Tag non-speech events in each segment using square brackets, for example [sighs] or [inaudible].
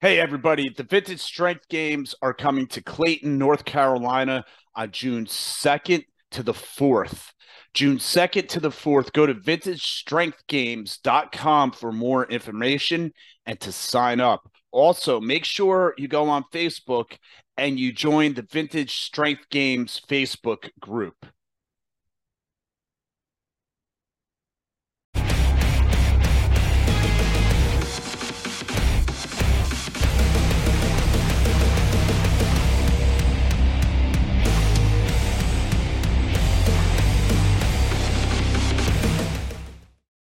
Hey, everybody. The Vintage Strength Games are coming to Clayton, North Carolina on June 2nd to the 4th. June 2nd to the 4th. Go to vintagestrengthgames.com for more information and to sign up. Also, make sure you go on Facebook and you join the Vintage Strength Games Facebook group.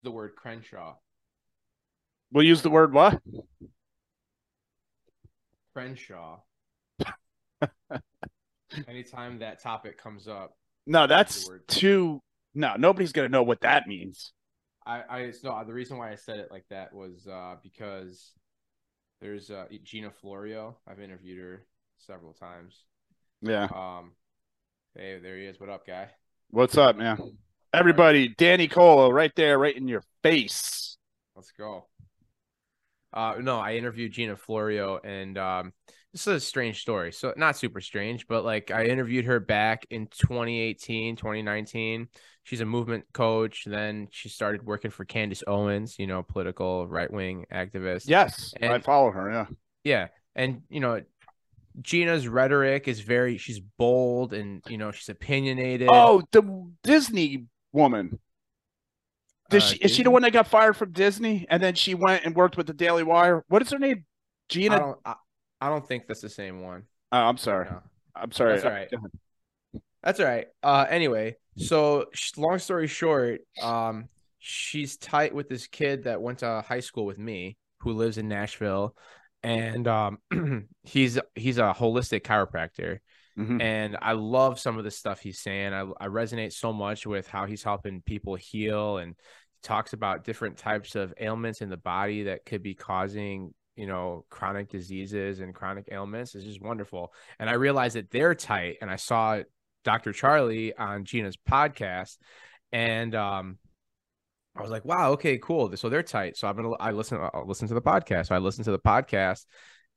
The word Crenshaw. We'll use the word what? Crenshaw. [laughs] Anytime that topic comes up, No, that's too. No, nobody's going to know what that means. I I no the reason why I said it like that was uh because there's uh Gina Florio. I've interviewed her several times. Yeah. Um, hey, there he is. What up, guy? What's up, man? Everybody, Danny Colo right there, right in your face. Let's go. Uh, no, I interviewed Gina Florio, and um, this is a strange story. So not super strange, but like I interviewed her back in 2018, 2019. She's a movement coach. Then she started working for Candace Owens, you know, political right wing activist. Yes, and, I follow her. Yeah. Yeah, and you know, Gina's rhetoric is very. She's bold, and you know, she's opinionated. Oh, the Disney woman. Did Uh, she, is she the one that got fired from Disney and then she went and worked with the Daily Wire? What is her name? I Gina. don't. I, I don't think that's the same one. Oh, I'm sorry. No. I'm sorry. That's all right. That's all right. Uh, anyway, so long story short, um, she's tight with this kid that went to high school with me, who lives in Nashville, and um, [clears throat] he's he's a holistic chiropractor, Mhm. and I love some of the stuff he's saying. I I resonate so much with how he's helping people heal, and talks about different types of ailments in the body that could be causing you know chronic diseases and chronic ailments. It's just wonderful, and I realized that they're tight, and I saw Dr. Charlie on Gina's podcast, and um, I was like, wow, okay, cool. So they're tight. So I'm gonna I listen I'll listen to the podcast. So I listened to the podcast,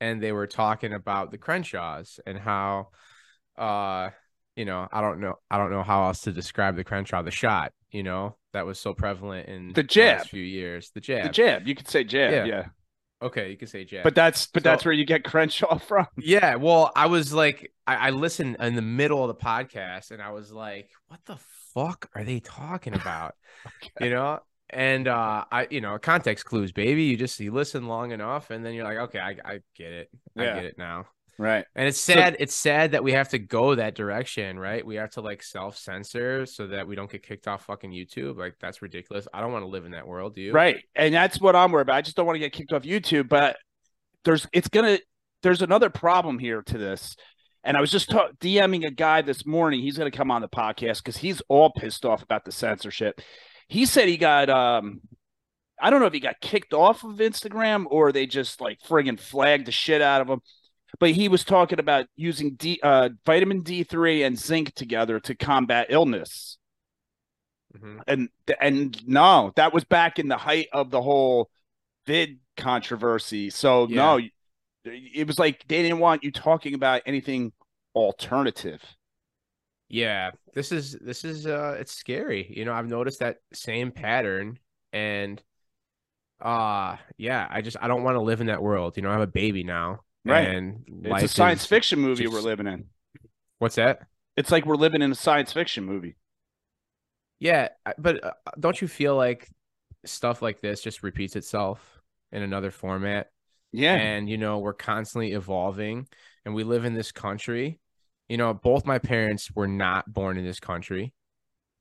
and they were talking about the Crenshaws and how, uh, you know, I don't know, I don't know how else to describe the Crenshaw, the shot, you know, that was so prevalent in The jab. last few years. The jab. The jab. You could say jab. Yeah. Yeah. Okay, you can say jab. But that's but that's where you get Crenshaw [laughs] from. Yeah, well, I was like, I, I listened in the middle of the podcast, and I was like, "What the fuck are they talking about?" [laughs] You know, and uh, I, you know, context clues, baby. You just you listen long enough, and then you're like, "Okay, I, I get it. I get it now." Right. And it's So- sad. it's sad that we have to go that direction, right? We have to like self censor so that we don't get kicked off fucking YouTube. Like that's ridiculous. I don't want to live in that world. Do you? Right. And that's what I'm worried about. I just don't want to get kicked off YouTube, but there's it's gonna there's another problem here to this. And I was just ta- DMing a guy this morning. He's gonna come on the podcast because he's all pissed off about the censorship. He said he got um I don't know if he got kicked off of Instagram or they just like friggin' flagged the shit out of him. But he was talking about using D, uh, vitamin D3 and zinc together to combat illness Mhm. and and no, that was back in the height of the whole vid controversy. So no, it was like they didn't want you talking about anything alternative. Yeah, this is this is uh it's scary. You know, I've noticed that same pattern and uh yeah, I just I don't want to live in that world. You know, I have a baby now. Right. And It's a science fiction movie just- we're living in. What's that? It's like we're living in a science fiction movie. Yeah, but uh, don't you feel like stuff like this just repeats itself in another format? Yeah. and you know we're constantly evolving and we live in this country you know both my parents were not born in this country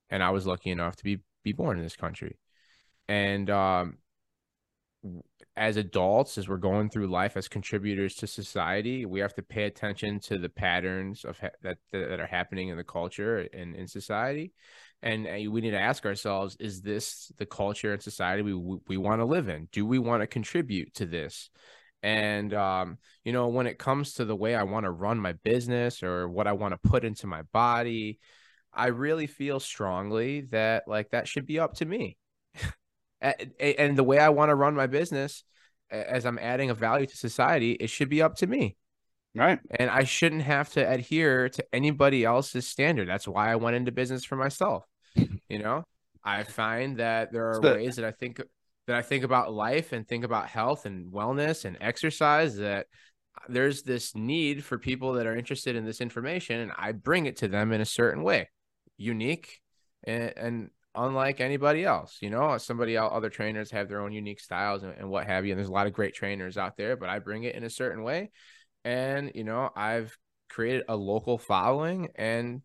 and i was lucky enough to be be born in this country and um as adults as we're going through life as contributors to society we have to pay attention to the patterns of ha- that that are happening in the culture and in society. And uh, we need to ask ourselves is this the culture and society we we, we want to live in? Do we want to contribute to this? And um, you know, when it comes to the way I want to run my business or what I want to put into my body, I really feel strongly that like that should be up to me. And the way I want to run my business as I'm adding a value to society, it should be up to me. Right. And I shouldn't have to adhere to anybody else's standard. That's why I went into business for myself. [laughs] You know, I find that there are the- ways that I think that I think about life and think about health and wellness and exercise that there's this need for people that are interested in this information and I bring it to them in a certain way, unique and, and unlike anybody else. You know, somebody else, other trainers have their own unique styles and, and what have you. And there's a lot of great trainers out there, but I bring it in a certain way. And, you know, I've created a local following and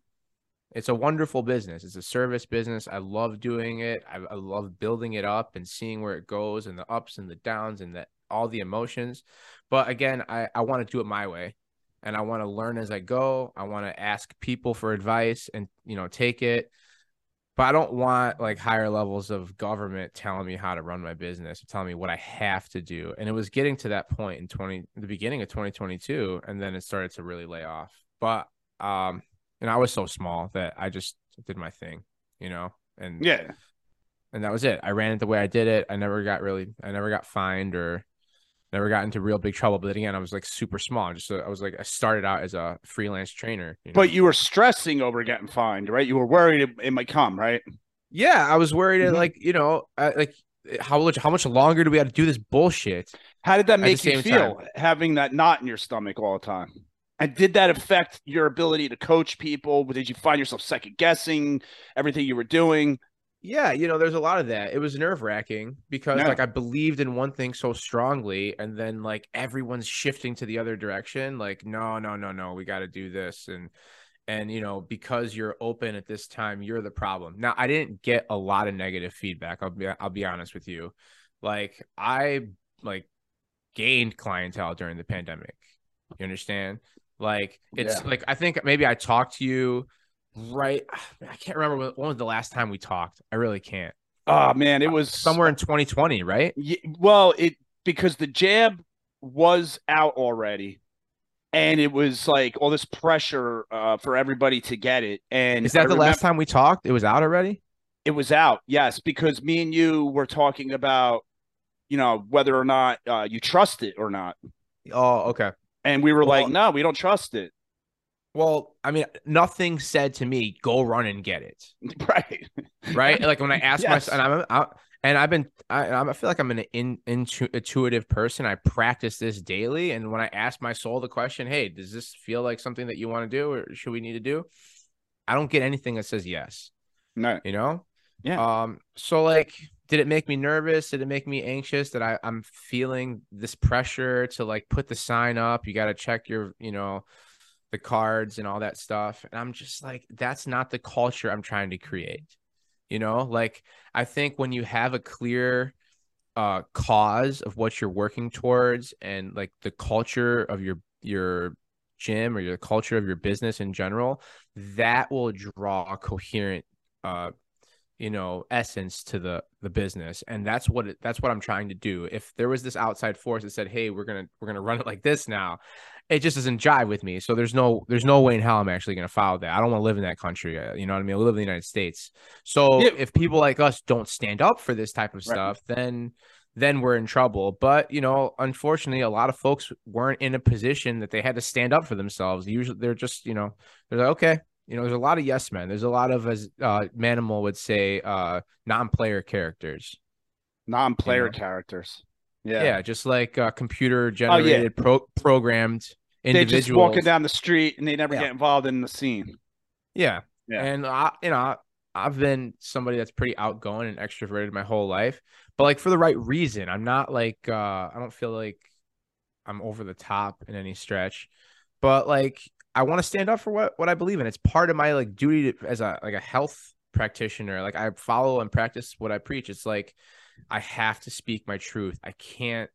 it's a wonderful business. It's a service business. I love doing it. I, I, love building it up and seeing where it goes and the ups and the downs and the, all the emotions. But again, I, I want to do it my way and I want to learn as I go. I want to ask people for advice and, you know, take it. But I don't want like higher levels of government telling me how to run my business, telling me what I have to do. And it was getting to that point in 20, the beginning of 2022. And then it started to really lay off. But, um, and I was so small that I just did my thing, you know, and yeah, and that was it. I ran it the way I did it. I never got really, I never got fined or never got into real big trouble. But then again, I was like super small. Just I was like, I started out as a freelance trainer. You know? But you were stressing over getting fined, right? You were worried it, it might come, right? Yeah, I was worried. Mm-hmm. like you know, I, like how much how much longer do we have to do this bullshit? How did that make you feel time? having that knot in your stomach all the time? And did that affect your ability to coach people? Did you find yourself second guessing everything you were doing? Yeah, you know, there's a lot of that. It was nerve wracking because yeah. like I believed in one thing so strongly, and then like everyone's shifting to the other direction. Like, no, no, no, no, we got to do this, and and you know, because you're open at this time, you're the problem. Now, I didn't get a lot of negative feedback. I'll be I'll be honest with you. Like, I like gained clientele during the pandemic. You understand? Like it's yeah. like I think maybe I talked to you right. [sighs] I can't remember when was the last time we talked. I really can't. Oh man, it was somewhere in 2020, right? Yeah, well, it because the jab was out already, and it was like all this pressure uh, for everybody to get it. And is that I the remember, last time we talked? It was out already. It was out, yes, because me and you were talking about, you know, whether or not uh, you trust it or not. Oh, okay. And we were well, like, no, we don't trust it. Well, I mean, nothing said to me, go run and get it. [laughs] Right. Right. Like when I ask yes. my, and I'm, I, and I've been, I, I feel like I'm an in, intu, intuitive person. I practice this daily. And when I ask my soul the question, hey, does this feel like something that you want to do or should we need to do? I don't get anything that says yes. No. You know? Yeah. Um, so like, did it make me nervous? Did it make me anxious that I, I'm feeling this pressure to like put the sign up? You got to check your, you know, the cards and all that stuff. And I'm just like, that's not the culture I'm trying to create. You know, like I think when you have a clear uh cause of what you're working towards and like the culture of your your gym or your culture of your business in general, that will draw coherent uh you know essence to the the business. And that's what it, that's what i'm trying to do. If there was this outside force that said hey we're gonna we're gonna run it like this now it just doesn't jive with me. So there's no there's no way in hell i'm actually gonna follow that. I don't want to live in that country uh, you know what i mean? I live in the united states. So yeah. if people like us don't stand up for this type of stuff right. then then we're in trouble. But you know unfortunately a lot of folks weren't in a position that they had to stand up for themselves. Usually they're just you know they're like okay you know, there's a lot of yes men. There's a lot of, as uh, Manimal would say, uh, non-player characters. Non-player you know? characters. Yeah, yeah, just like uh, computer generated, oh, yeah. pro- programmed individuals. They just walking down the street and they never yeah. get involved in the scene. Yeah, yeah. And I, you know, I've been somebody that's pretty outgoing and extroverted my whole life, but like for the right reason. I'm not like uh, I don't feel like I'm over the top in any stretch, but like I want to stand up for what what I believe in. It's part of my like duty to, as a like a health practitioner. Like I follow and practice what I preach. It's like I have to speak my truth. I can't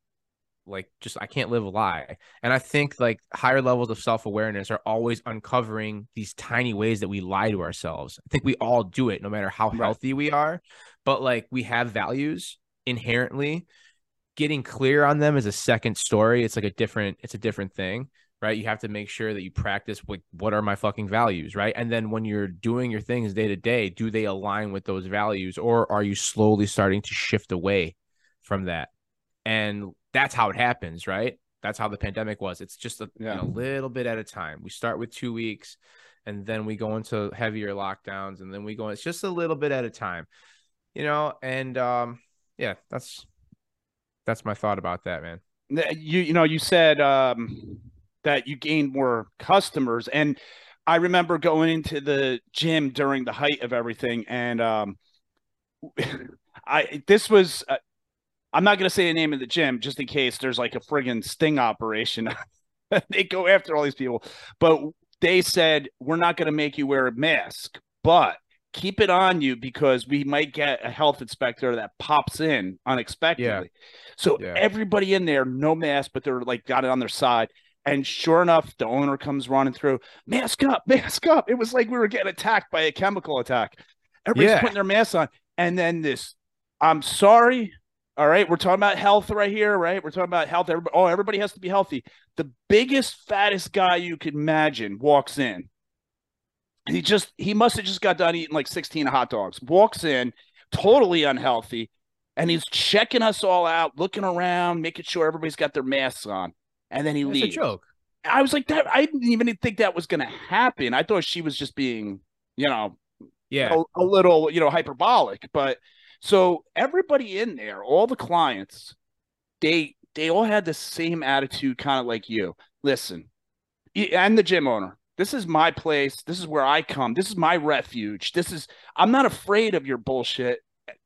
like just I can't live a lie. And I think like higher levels of self-awareness are always uncovering these tiny ways that we lie to ourselves. I think we all do it no matter how right. healthy we are, but like we have values inherently. Getting clear on them is a second story. It's like a different it's a different thing right? You have to make sure that you practice what what are my fucking values, right? And then when you're doing your things day to day, do they align with those values or are you slowly starting to shift away from that? And that's how it happens, right? That's how the pandemic was. It's just a Yeah. you know, little bit at a time. We start with two weeks, and then we go into heavier lockdowns, and then we go. It's just a little bit at a time, you know. And um, yeah, that's that's my thought about that, man. you you know you said um that you gained more customers. And i remember going into the gym during the height of everything and um [laughs] i this was uh, i'm not going to say the name of the gym just in case there's like a friggin sting operation. [laughs] They go after all these people. But they said we're not going to make you wear a mask but keep it on you because we might get a health inspector that pops in unexpectedly. So Yeah. everybody in there, no mask, but they're like got it on their side. And sure enough, the owner comes running through, mask up, mask up. It was like we were getting attacked by a chemical attack. Everybody's Yeah. putting their masks on. And then this, I'm sorry. All right. We're talking about health right here, right? We're talking about health. Everybody, oh, everybody has to be healthy. The biggest, fattest guy you could imagine walks in. He just, he must have just got done eating like 16 hot dogs. Walks in, totally unhealthy and he's checking us all out, looking around, making sure everybody's got their masks on, and then he It's a leaves. joke. I was like, that. I didn't even think that was going to happen. I thought she was just being, you know, Yeah, a, a little, you know, hyperbolic. But so everybody in there, all the clients, they they all had the same attitude, kind of like you. Listen, and the gym owner. This is my place. This is where I come. This is my refuge. This is. I'm not afraid of your bullshit.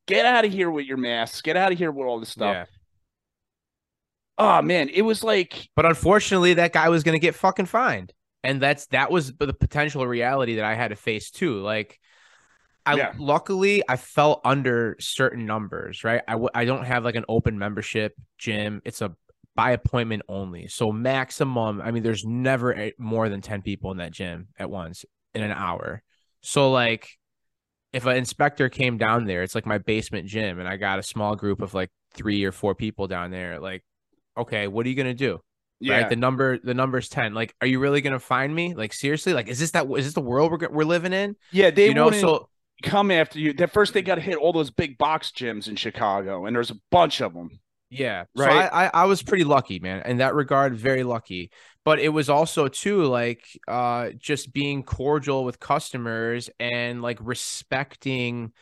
Get out of here with your masks. Get out of here with all this stuff. yeah. Oh man, it was like But unfortunately, that guy was going to get fucking fined, and that's that was the potential reality that I had to face too. Like, I Yeah. luckily I fell under certain numbers, right? I w- I don't have like an open membership gym. It's a by appointment only, so maximum. I mean, there's never a, more than ten people in that gym at once in an hour. So like, if an inspector came down there, it's like my basement gym, and I got a small group of like three or four people down there. Like, okay, what are you gonna do? yeah. right? The number, the number's ten. Like, are you really gonna find me? Like, seriously? Like, is this that? Is this the world we're we're living in? yeah, they you know, so come after you. That first, they got to hit all those big box gyms in Chicago, and there's a bunch of them. yeah, Right. So I, I, I was pretty lucky, man. In that regard, very lucky. But it was also too like, uh, just being cordial with customers and like respecting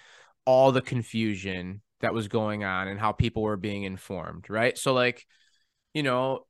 all the confusion that was going on and how people were being informed, right? So like, you know,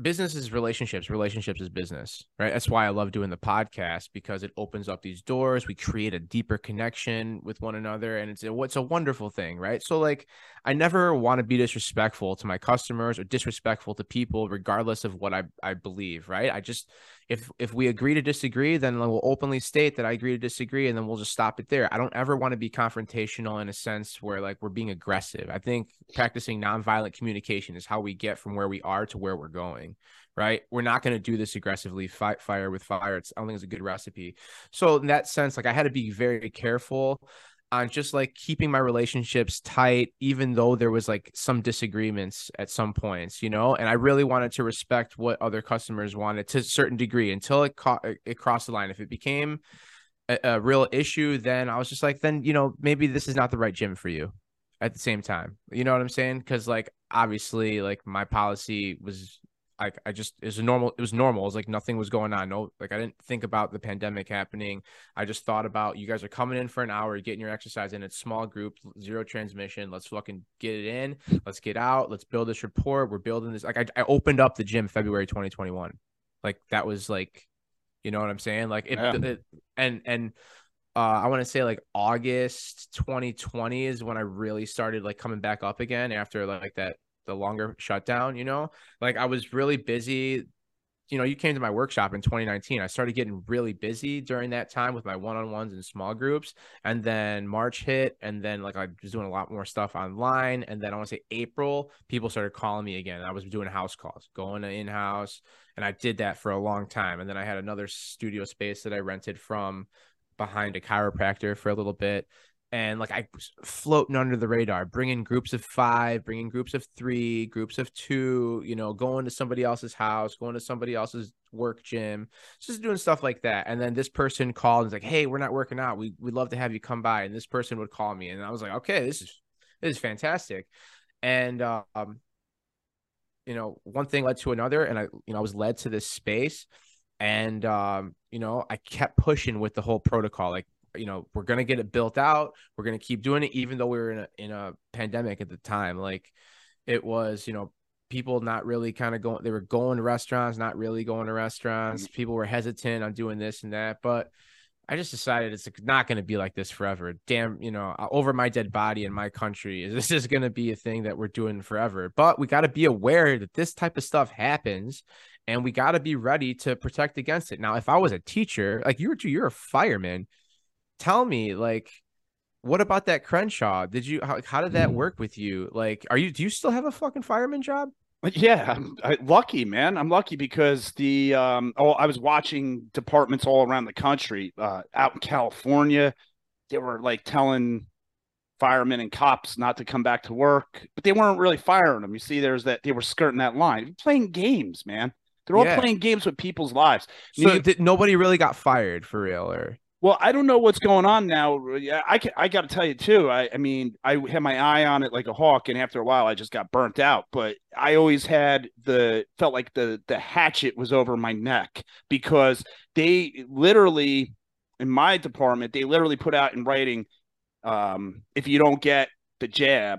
business is relationships. Relationships is business right? That's why i love doing the podcast because it opens up these doors. We create a deeper connection with one another and it's a, it's a wonderful thing right? So like i never want to be disrespectful to my customers or disrespectful to people regardless of what i, I believe right? I just if if we agree to disagree then we'll openly state that i agree to disagree and then we'll just stop it there. I don't ever want to be confrontational in a sense where like we're being aggressive. I think practicing nonviolent communication is how we get from where we are to where we're going right? We're not going to do this aggressively fight fire with fire. It's i don't think it's a good recipe. So in that sense like i had to be very careful on just like keeping my relationships tight even though there was like some disagreements at some points you know? And i really wanted to respect what other customers wanted to a certain degree until it caught it crossed the line. If it became a, a real issue then i was just like then you know maybe this is not the right gym for you at the same time. You know what i'm saying? Because like obviously like my policy was like I just it was a normal it was normal. It was like nothing was going on. No, like I didn't think about the pandemic happening. I just thought about you guys are coming in for an hour, getting your exercise in. It's small group, zero transmission. Let's fucking get it in. Let's get out. Let's build this rapport. We're building this. Like I, I opened up the gym February 2021. Like that was like, you know what I'm saying? Like it, Yeah. it and and uh, I want to say like August 2020 is when I really started like coming back up again after like that the longer shutdown, you know? Like I was really busy. You know, you came to my workshop in 2019. I started getting really busy during that time with my one-on-ones and small groups. And then March hit and then like I was doing a lot more stuff online and then I want to say April, people started calling me again. I was doing house calls, going to in-house, and I did that for a long time. And then I had another studio space that I rented from behind a chiropractor for a little bit and like I was floating under the radar, bringing groups of five, bringing groups of three, groups of two, you know, going to somebody else's house, going to somebody else's work gym, just doing stuff like that. And then this person called and was like, "Hey, we're not working out. We we'd love to have you come by." And this person would call me, and I was like, "Okay, this is this is fantastic." And um, you know, one thing led to another, and I, you know, I was led to this space, and um, you know, I kept pushing with the whole protocol, like you know, we're gonna get it built out, we're gonna keep doing it, even though we were in a in a pandemic at the time, like it was, you know, people not really kind of going, they were going to restaurants, not really going to restaurants, Mm-hmm. people were hesitant on doing this and that, but I just decided it's not going to be like this forever. Damn, you know, uh, over my dead body in my country, is this is going to be a thing that we're doing forever? But we got to be aware that this type of stuff happens, and we got to be ready to protect against it. Now, if I was a teacher, like you were, you're a fireman. Tell me, like, what about that Crenshaw? Did you how, how did that work with you? Like, are you do you still have a fucking fireman job? Yeah, I'm I, lucky, man. I'm lucky because the um oh I was watching departments all around the country. Uh out in California, they were like telling firemen and cops not to come back to work, but they weren't really firing them. You see, there's that they were skirting that line. Playing games, man. They're all Yeah. playing games with people's lives. So You- did, nobody really got fired for real, or Well, I don't know what's going on now. I I got to tell you too. I I mean, I had my eye on it like a hawk, and after a while, I just got burnt out. But I always had the felt like the the hatchet was over my neck because they literally in my department they literally put out in writing, um, if you don't get the jab,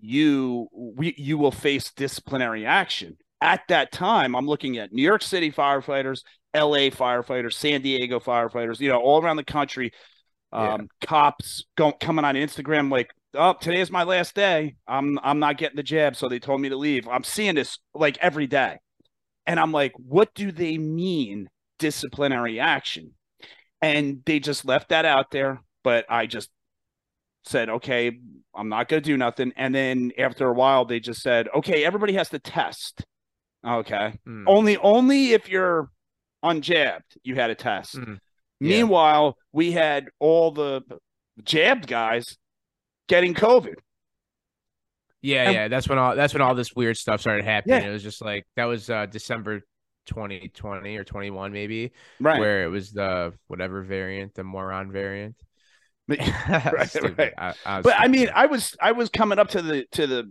you we you will face disciplinary action. At that time, I'm looking at New York City firefighters, LA firefighters, San Diego firefighters, you know, all around the country. Yeah. Um, cops go, coming on Instagram like, "Oh, today is my last day. I'm I'm not getting the jab, so they told me to leave." I'm seeing this like every day, and I'm like, "What do they mean disciplinary action?" And they just left that out there, but I just said, "Okay, I'm not going to do nothing." And then after a while, they just said, "Okay, everybody has to test." Okay, Hmm. only only if you're unjabbed, you had a test. Mm. Yeah. Meanwhile, we had all the jabbed guys getting COVID. Yeah, And- yeah. That's when all that's when all this weird stuff started happening. Yeah. It was just like that was uh December 2020 or 21 maybe, Right. where it was the whatever variant, the moron variant. [laughs] Right, [laughs] right. I, I but I mean. I was I was coming up to the to the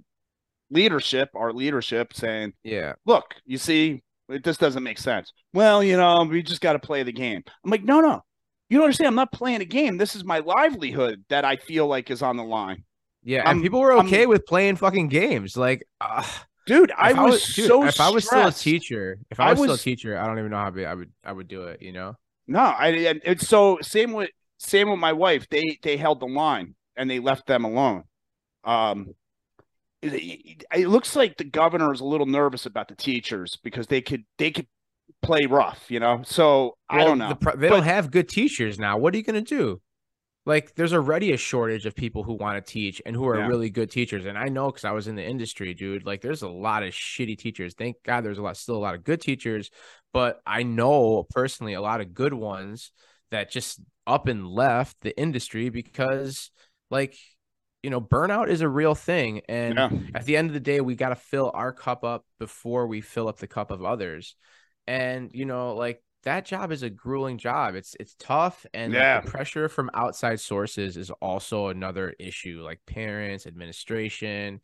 leadership, our leadership, saying, yeah, "Look, you see, it, this doesn't make sense." Well, you know, we just got to play the game. I'm like, no, no, you don't understand. I'm not playing a game. This is my livelihood that I feel like is on the line, yeah. I'm- and people were I'm- okay with playing fucking games. Like, uh, dude. I if was, dude, so if I was still a teacher, if I I was, still a teacher, I don't even know how I would I would do it. You know? No, I and it's so same with same with my wife. They they held the line and they left them alone. Um, it, looks like the governor is a little nervous about the teachers because they could they could play rough, you know. So I don't know. the they But- don't have good teachers now. What are you going to do? Like, there's already a shortage of people who want to teach and who are Yeah. really good teachers. And I know because I was in the industry, dude. Like, there's a lot of shitty teachers. Thank God there's a lot, still a lot of good teachers. But I know personally a lot of good ones that just up and left the industry because, like, you know, burnout is a real thing. And yeah. at the end of the day, we got to fill our cup up before we fill up the cup of others. And you know, like that job is a grueling job. It's it's tough, and like, Yeah. the pressure from outside sources is also another issue, like parents, administration,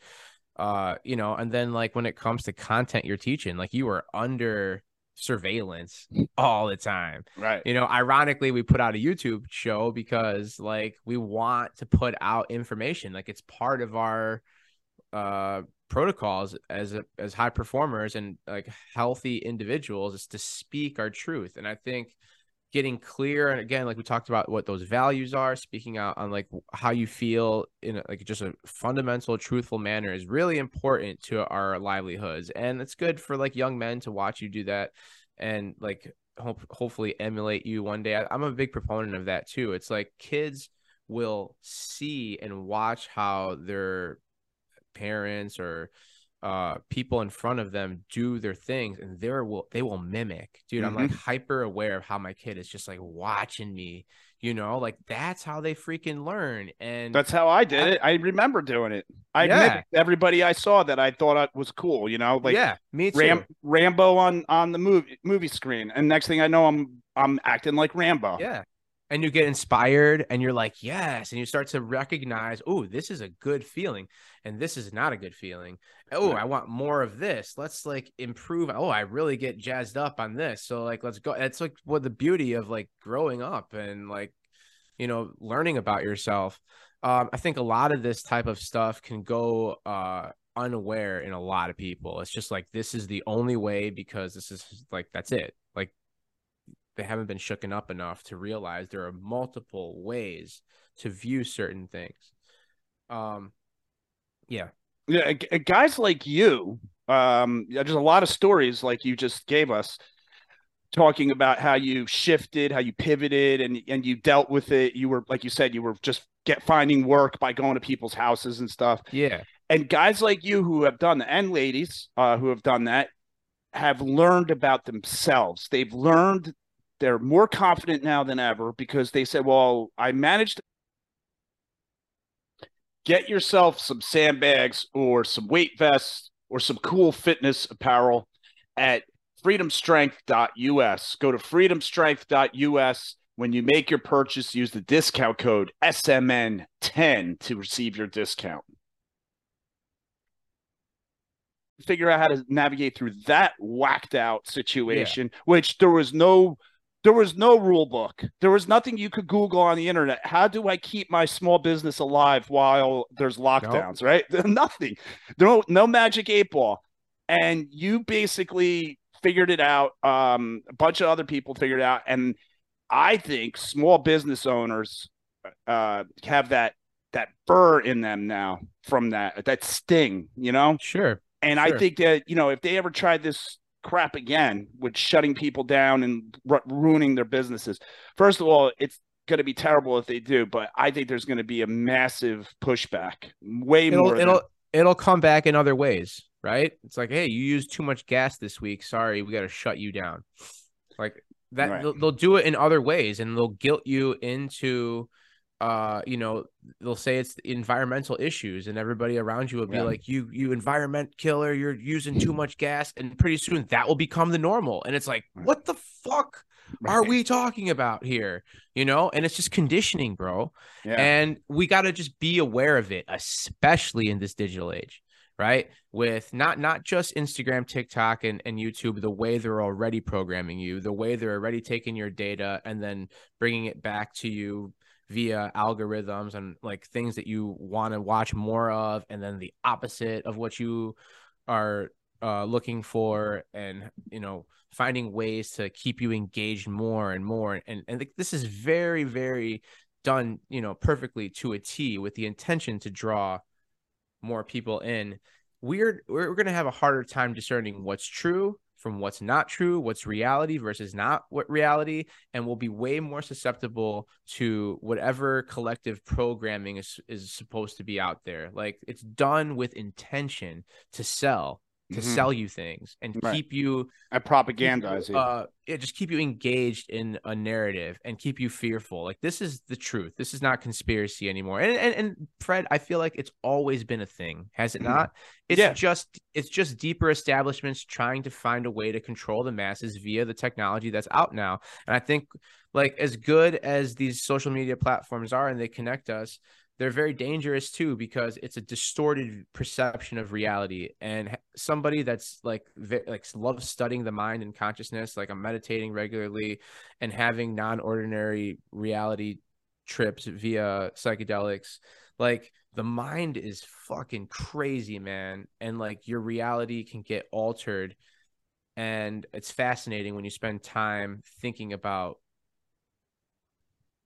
uh, you know, and then like when it comes to content you're teaching, like you are under surveillance all the time. Right. you know ironically we put out a youtube show because like we want to put out information. Like it's part of our uh protocols as a, as high performers and like healthy individuals is to speak our truth. And i think getting clear and again like we talked about what those values are speaking out on like how you feel in a, like just a fundamental truthful manner is really important to our livelihoods and it's good for like young men to watch you do that and like hope, hopefully emulate you one day. I, i'm a big proponent of that too. It's like kids will see and watch how their parents or uh people in front of them do their things and they will they will mimic dude i'm like hyper aware of how my kid is just like watching me you know like that's how they freaking learn and That's how I did it. I remember doing it. I Yeah. mimicked everybody I saw that I thought I was cool, you know, like yeah me too Ram- Rambo on on the movie movie screen, and next thing I know, I'm I'm acting like Rambo. yeah and you get inspired and you're like yes and you start to recognize oh this is a good feeling and this is not a good feeling. Oh i want more of this. Let's like improve. Oh i really get jazzed up on this. So like let's go. It's like what the beauty of like growing up and like you know learning about yourself. Um i think a lot of this type of stuff can go uh unaware in a lot of people. It's just like this is the only way because this is like that's it they haven't been shooken up enough to realize there are multiple ways to view certain things. Um, yeah, yeah, guys like you. Um, there's a lot of stories like you just gave us talking about how you shifted, how you pivoted, and and you dealt with it. You were like you said, you were just get finding work by going to people's houses and stuff. Yeah. And guys like you who have done that, and ladies uh, who have done that, have learned about themselves. They've learned they're more confident now than ever because they said, well, I managed to get yourself some sandbags or some weight vests or some cool fitness apparel at freedomstrength.us. Go to freedomstrength.us. When you make your purchase, use the discount code SMN10 to receive your discount. Figure out how to navigate through that whacked out situation, yeah. which there was no there was no rule book. There was nothing you could Google on the internet. How do I keep my small business alive while there's lockdowns? Nope. Right? [laughs] Nothing. No, no magic eight ball. And you basically figured it out. Um, a bunch of other people figured it out, and I think small business owners uh, have that that burr in them now from that that sting. You know, sure. And sure. I think that you know if they ever tried this crap again with shutting people down and r- ruining their businesses. First of all, it's going to be terrible if they do, but I think there's going to be a massive pushback, way it'll, more. It'll than... it'll come back in other ways, right? It's like, hey, you used too much gas this week. Sorry, we got to shut you down. Like that, right. they'll, they'll do it in other ways, and they'll guilt you into uh you know they'll say it's environmental issues and everybody around you will be yeah. like you you environment killer you're using too much gas and pretty soon that will become the normal and it's like what the fuck right. are we talking about here you know and it's just conditioning bro yeah. and we got to just be aware of it especially in this digital age right with not not just instagram tiktok and, and youtube the way they're already programming you the way they're already taking your data and then bringing it back to you via algorithms and like things that you want to watch more of and then the opposite of what you are uh, looking for and you know finding ways to keep you engaged more and more. And and this is very very done you know perfectly to a T with the intention to draw more people in. We're we're going to have a harder time discerning what's true from what's not true, what's reality versus not what reality, and we'll be way more susceptible to whatever collective programming is is supposed to be out there. Like it's done with intention to sell to mm-hmm. sell you things and right. keep you I propagandize you, uh yeah, just keep you engaged in a narrative and keep you fearful. Like this is the truth. This is not conspiracy anymore. And and, and Fred, I feel like it's always been a thing, has it mm-hmm. not? It's yeah. just it's just deeper establishments trying to find a way to control the masses via the technology that's out now. And I think like as good as these social media platforms are and they connect us, they're very dangerous too because it's a distorted perception of reality. And somebody that's like like loves studying the mind and consciousness like i'm meditating regularly and having non-ordinary reality trips via psychedelics like the mind is fucking crazy man. And like your reality can get altered. And it's fascinating when you spend time thinking about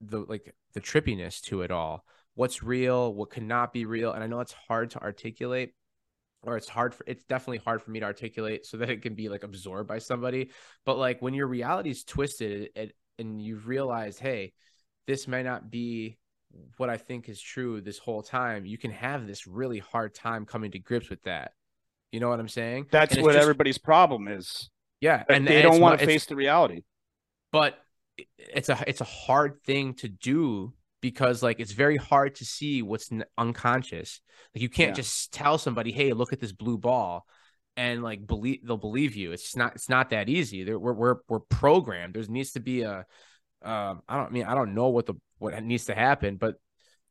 the like the trippiness to it all what's real, what cannot be real. And I know it's hard to articulate, or it's hard for it's definitely hard for me to articulate so that it can be like absorbed by somebody. But like when your reality is twisted it, and you've realized, hey, this may not be what I think is true this whole time, you can have this really hard time coming to grips with that. You know what I'm saying? That's what just, everybody's problem is. Yeah, and they don't want to face the reality. But it's a it's a hard thing to do because like it's very hard to see what's unconscious. Like you can't yeah. just tell somebody, "Hey, look at this blue ball," and like believe they'll believe you. It's not it's not that easy. we're we're we're programmed. There needs to be a um, I don't I mean I don't know what the what needs to happen, but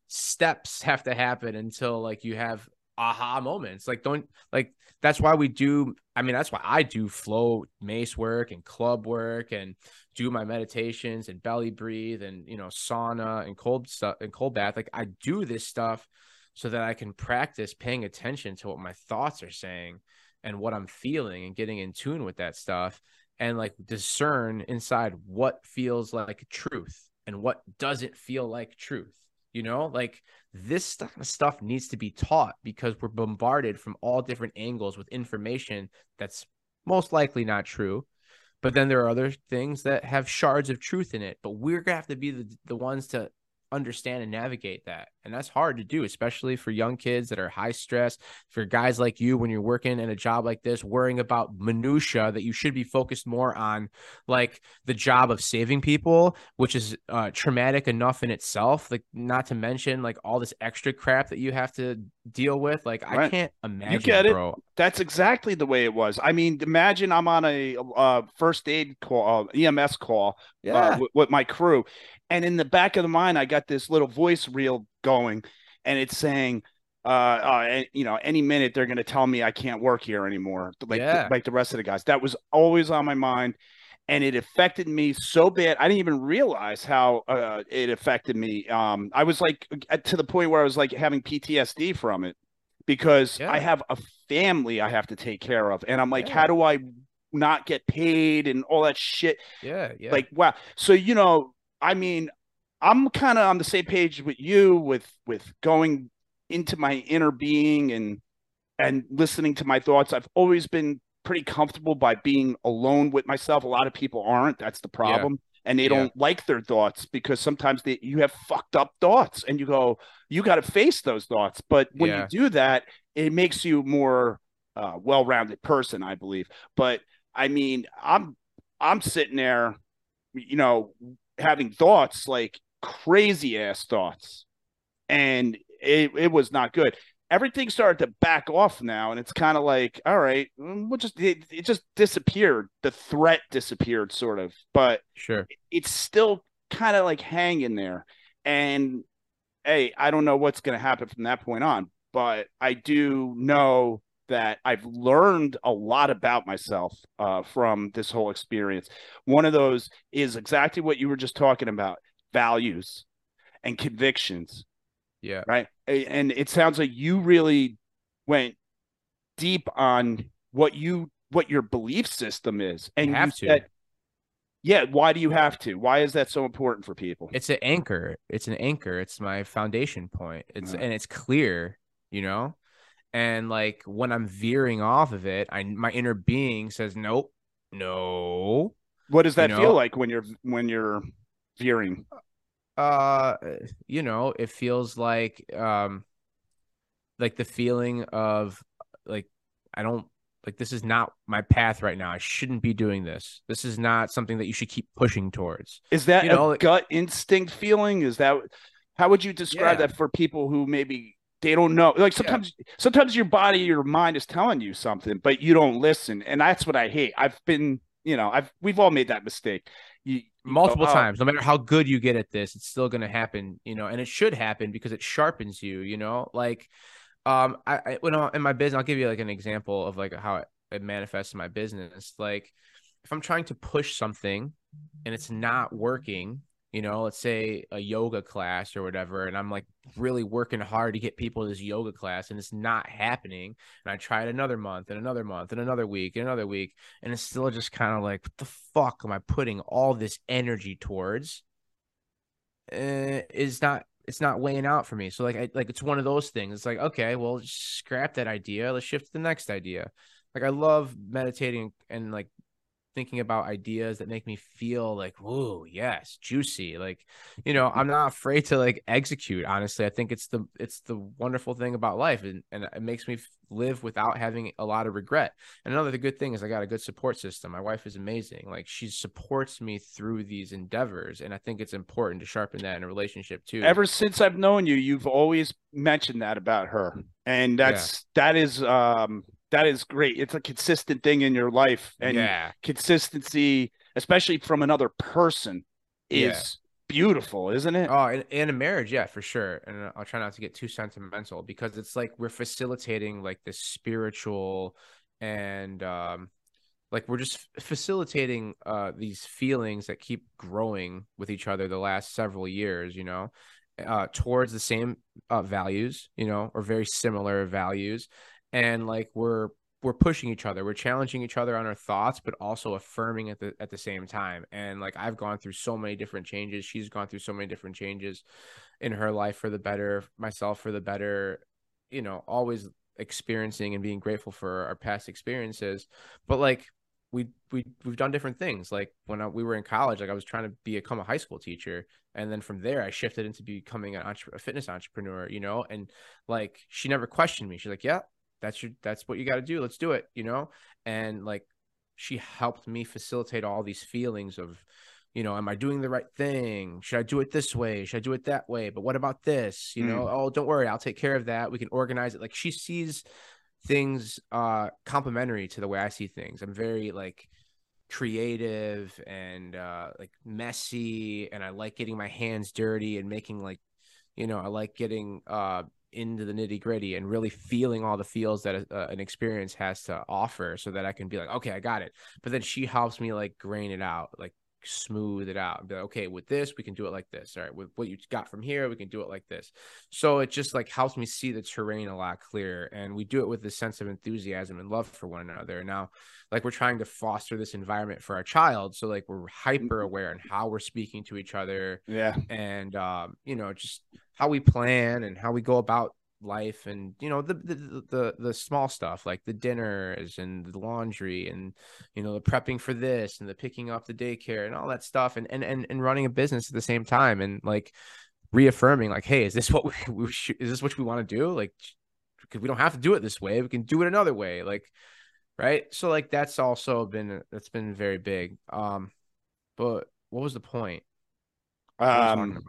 steps have to happen until like you have aha moments. Like don't like that's why we do. I mean, that's why I do flow mace work and club work and do my meditations and belly breathe and you know sauna and cold stuff and cold bath. Like I do this stuff so that I can practice paying attention to what my thoughts are saying and what I'm feeling and getting in tune with that stuff and like discern inside what feels like truth and what doesn't feel like truth. You know, like this stuff needs to be taught because we're bombarded from all different angles with information that's most likely not true. But then there are other things that have shards of truth in it. But we're gonna have to be the, the ones to understand and navigate that. And that's hard to do, especially for young kids that are high stress. For guys like you, when you're working in a job like this, worrying about minutia that you should be focused more on, like the job of saving people, which is uh, traumatic enough in itself. Like, not to mention like all this extra crap that you have to deal with. Like, right. I can't imagine. You get bro. it. That's exactly the way it was. I mean, imagine I'm on a uh, first aid call, uh, EMS call, uh, yeah. with, with my crew, and in the back of the mind, I got this little voice reel going, and it's saying, uh, uh you know, any minute they're going to tell me I can't work here anymore, like yeah. like the rest of the guys. That was always on my mind, and it affected me so bad. I didn't even realize how uh, it affected me. Um, I was like to the point where I was like having PTSD from it because yeah. I have a family I have to take care of, and I'm like, yeah. how do I not get paid and all that shit? Yeah, yeah. Like wow. So you know, I mean, I'm kind of on the same page with you with with going into my inner being and and listening to my thoughts. I've always been pretty comfortable by being alone with myself. A lot of people aren't. That's the problem. Yeah. And they don't like their thoughts because sometimes they you have fucked up thoughts and you go, you got to face those thoughts. But when yeah. you do that, it makes you more uh, well-rounded person, I believe. But I mean, I'm I'm sitting there, you know, having thoughts like crazy ass thoughts, and it it was not good. Everything started to back off now, and it's kind of like, all right, mm, we'll just it, it just disappeared. The threat disappeared, sort of, but sure, it's still kind of like hanging there. And hey, I don't know what's going to happen from that point on, but I do know that I've learned a lot about myself uh, from this whole experience. One of those is exactly what you were just talking about values and convictions. Yeah. Right. And it sounds like you really went deep on what you what your belief system is and you have you said, to yeah why do you have to? Why is that so important for people? It's an anchor. It's an anchor. It's my foundation point. It's and it's clear you know? And like when i'm veering off of it i my inner being says nope. No. What does that you know? feel like when you're when you're veering uh you know it feels like um like the feeling of like i don't like this is not my path right now. I shouldn't be doing this. This is not something that you should keep pushing towards. Is that you know, a like, gut instinct feeling? Is that how would you describe yeah. that for people who maybe they don't know? Like sometimes yeah. sometimes your body your mind is telling you something but you don't listen and that's what i hate. I've been you know i've we've all made that mistake you, multiple oh, times no matter how good you get at this it's still going to happen you know and it should happen because it sharpens you you know? Like um i, I when I'm in my business i'll give you like an example of like how it, it manifests in my business. Like if i'm trying to push something and it's not working you know, let's say a yoga class or whatever, and I'm like really working hard to get people to this yoga class and it's not happening. And I try it another month and another month and another week and another week, and it's still just kind of like, what the fuck am I putting all this energy towards? Uh, is not it's not weighing out for me. So like I like it's one of those things. It's like, okay, well, scrap that idea. Let's shift to the next idea. Like I love meditating and like thinking about ideas that make me feel like, whoa, yes, juicy. Like, you know, I'm not afraid to like execute. Honestly, I think it's the it's the wonderful thing about life, and and it makes me live without having a lot of regret. And another good thing is I got a good support system. My wife is amazing. Like she supports me through these endeavors, and I think it's important to sharpen that in a relationship too. Ever since I've known you, you've always mentioned that about her, and that's yeah. that is um that is great. It's a consistent thing in your life, and yeah. consistency, especially from another person, is Yeah. beautiful, isn't it? Oh, in, in a marriage, yeah, for sure. And I'll try not to get too sentimental because it's like we're facilitating like this spiritual and um like we're just facilitating uh these feelings that keep growing with each other the last several years, you know, uh towards the same uh values, you know, or very similar values. And like we're we're pushing each other. We're challenging each other on our thoughts but also affirming at the at the same time. And like i've gone through so many different changes. She's gone through so many different changes in her life for the better myself for the better you know always experiencing and being grateful for our past experiences. But like we we we've done different things. Like when I, we were in college like i was trying to become a high school teacher. And then from there i shifted into becoming an entre- a fitness entrepreneur you know? And like she never questioned me. She's like yeah that's your that's what you got to do. Let's do it you know? And like she helped me facilitate all these feelings of you know am i doing the right thing? Should i do it this way? Should i do it that way? But what about this? You know oh don't worry i'll take care of that. We can organize it. Like she sees things uh complementary to the way i see things. I'm very like creative and uh like messy and i like getting my hands dirty and making like you know i like getting uh into the nitty gritty and really feeling all the feels that a, an experience has to offer so that I can be like, okay, I got it. But then she helps me like grain it out, like smooth it out. and Be like, okay, with this, we can do it like this. All right, with what you got from here, we can do it like this. So it just like helps me see the terrain a lot clearer. And we do it with this sense of enthusiasm and love for one another. Now, like, we're trying to foster this environment for our child. So, like, we're hyper aware and how we're speaking to each other Yeah. and um, you know just how we plan and how we go about life and you know the, the the the small stuff like the dinners and the laundry and you know the prepping for this and the picking up the daycare and all that stuff and and and, and running a business at the same time and like reaffirming like hey is this [laughs] what we, we should, is this what we want to do? Like because we don't have to do it this way. We can do it another way. Like right? So like that's also been that's been very big. Um but what was the point? What were we talking Um,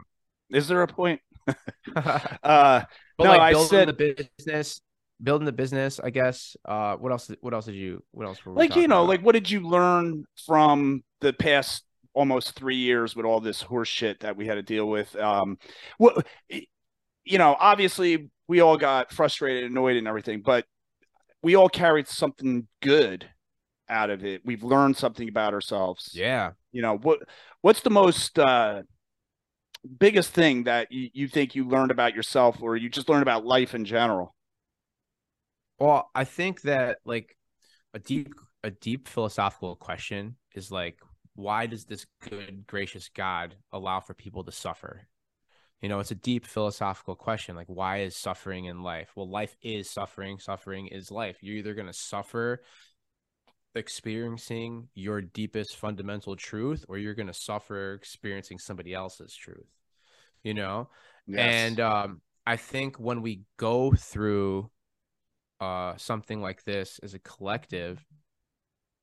is there a point? [laughs] [laughs] Uh, But No, like I building said- the business, building the business, I guess. Uh, what else? What else did you? What else were we like you know, about? like what did you learn from the past almost three years with all this horse shit that we had to deal with? Um, what you know, obviously we all got frustrated, annoyed, and everything, but we all carried something good out of it. We've learned something about ourselves. yeah. You know what? What's the most uh, biggest thing that you, you think you learned about yourself, or you just learned about life in general? Well, I think that like a deep, a deep philosophical question is like, why does this good, gracious God allow for people to suffer? You know, it's a deep philosophical question. Like, why is suffering in life? Well, life is suffering. Suffering is life. You're either going to suffer experiencing your deepest fundamental truth, or you're going to suffer experiencing somebody else's truth. You know, and um, I think when we go through uh, something like this as a collective,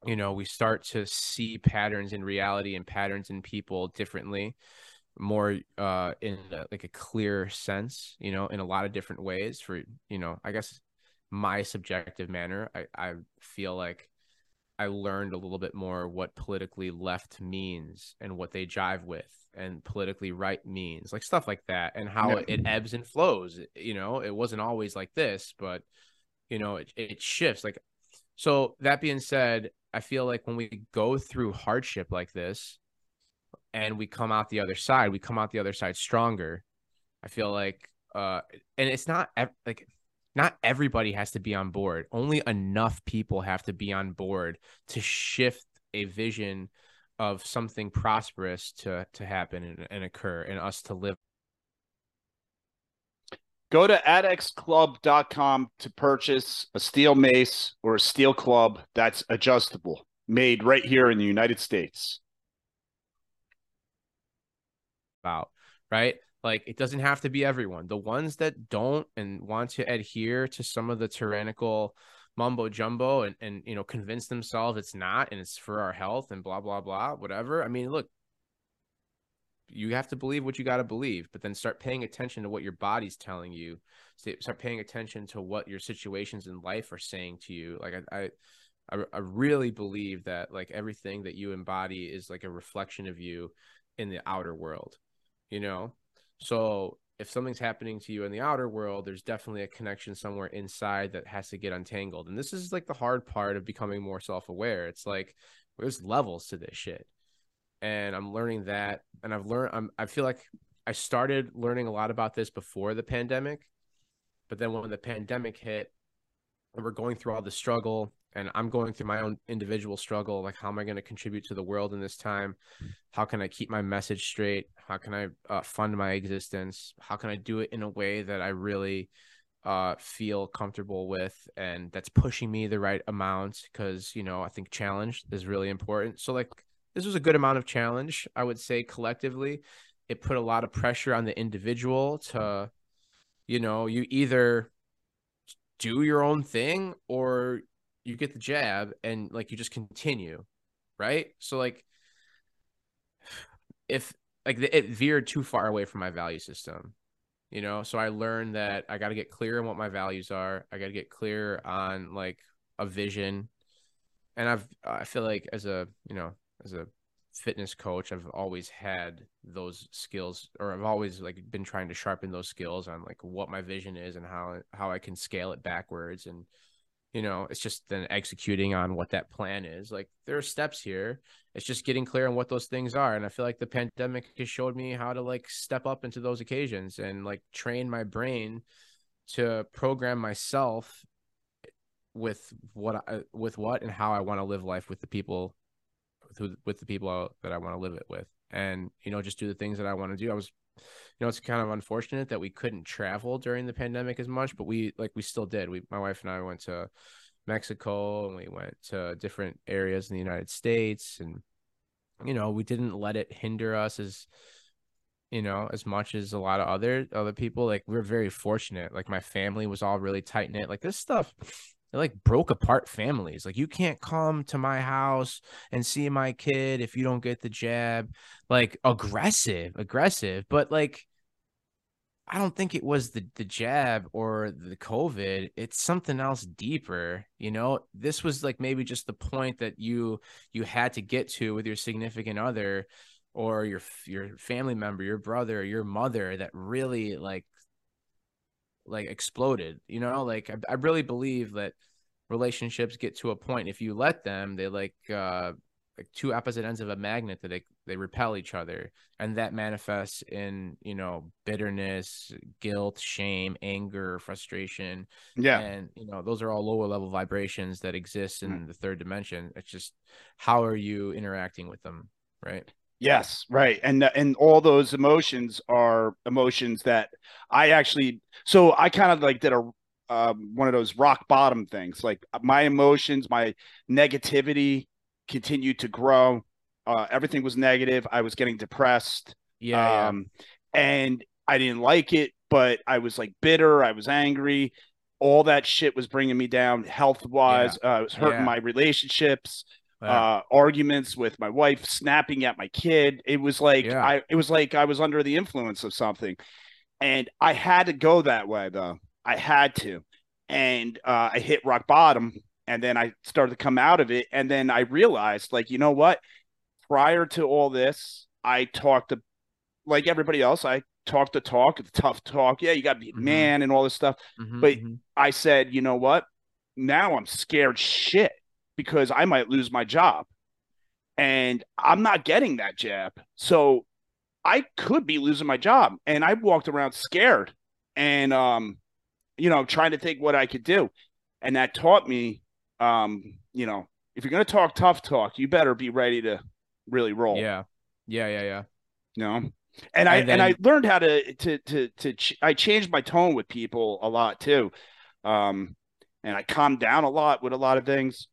you know, we start to see patterns in reality and patterns in people differently, more uh, in a, like a clear sense, you know, in a lot of different ways. For you know, I guess my subjective manner, I, I feel like I learned a little bit more what politically left means and what they jive with and politically right means, like stuff like that, and how Yeah. it ebbs and flows. You know, it wasn't always like this, but you know, it, it shifts. Like, so that being said, I feel like when we go through hardship like this and we come out the other side, we come out the other side stronger. I feel like, uh, and it's not like, not everybody has to be on board. Only enough people have to be on board to shift a vision of something prosperous to to happen and, and occur and us to live Go to adxclub.com to purchase a steel mace or a steel club that's adjustable, made right here in the United States. about, right? Like it doesn't have to be everyone. The ones that don't and want to adhere to some of the tyrannical mumbo jumbo and and you know convince themselves it's not and it's for our health and blah blah blah whatever. I mean, look, you have to believe what you got to believe, but then start paying attention to what your body's telling you. Start paying attention to what your situations in life are saying to you. Like I, I I, really believe that like everything that you embody is like a reflection of you in the outer world, you know? So if something's happening to you in the outer world, there's definitely a connection somewhere inside that has to get untangled. And this is like the hard part of becoming more self aware. It's like there's levels to this shit. And I'm learning that. And I've learned, I'm, I feel like I started learning a lot about this before the pandemic. But then when the pandemic hit and we're going through all the struggle and I'm going through my own individual struggle. Like, how am I going to contribute to the world in this time? How can I keep my message straight? How can I uh, fund my existence? How can I do it in a way that I really uh, feel comfortable with and that's pushing me the right amount? Because, you know, I think challenge is really important. So, like, this was a good amount of challenge, I would say, collectively. It put a lot of pressure on the individual to, you know, you either do your own thing or you get the jab and like you just continue, right? So like if like it veered too far away from my value system, you know, so I learned that I got to get clear on what my values are. I got to get clear on like a vision. And I've I feel like as a, you know, as a fitness coach, I've always had those skills or I've always like been trying to sharpen those skills on like what my vision is and how how I can scale it backwards and you know it's just then executing on what that plan is. Like there are steps here. It's just getting clear on what those things are. And i feel like the pandemic has showed me how to like step up into those occasions and like train my brain to program myself with what I, with what and how i want to live life with the people with, with the people that i want to live it with. And you know just do the things that i want to do. I was you know, it's kind of unfortunate that we couldn't travel during the pandemic as much, but we like we still did. We my wife and I went to Mexico and we went to different areas in the United States and you know, we didn't let it hinder us as you know, as much as a lot of other other people. Like we're very fortunate. Like my family was all really tight knit. Like this stuff it like broke apart families. Like you can't come to my house and see my kid if you don't get the jab. Like aggressive, aggressive. But like I don't think it was the the jab or the COVID. It's something else deeper. You know, this was like maybe just the point that you you had to get to with your significant other or your your family member, your brother, your mother that really like like exploded. You know, like I, I really believe that relationships get to a point if you let them, they like uh like two opposite ends of a magnet that they they repel each other and that manifests in you know bitterness guilt shame anger frustration yeah and you know those are all lower level vibrations that exist in mm. the third dimension it's just how are you interacting with them right Yes, right. And and all those emotions are emotions that I actually so I kind of like did a um, one of those rock bottom things. Like my emotions, my negativity continued to grow. Uh, everything was negative. I was getting depressed. Yeah, um, yeah. And I didn't like it, but I was like bitter. I was angry. All that shit was bringing me down health wise. Yeah. Uh, it was hurting yeah. my relationships uh, arguments with my wife, snapping at my kid. It was like yeah. I it was like I was under the influence of something. And I had to go that way though. I had to. And uh, I hit rock bottom and then I started to come out of it. And then I realized, like, you know what? Prior to all this, I talked to like everybody else, I talked the talk, the tough talk. Yeah, you got to be mm-hmm. man and all this stuff. Mm-hmm, but mm-hmm. I said, you know what? Now I'm scared shit because I might lose my job. And I'm not getting that jab. So I could be losing my job. And I walked around scared and um, you know, trying to think what I could do. And that taught me um, you know, if you're gonna talk tough talk, you better be ready to really roll. Yeah. Yeah, yeah, yeah. You know? And, and I then... and I learned how to to to to ch- I changed my tone with people a lot too. Um and I calmed down a lot with a lot of things.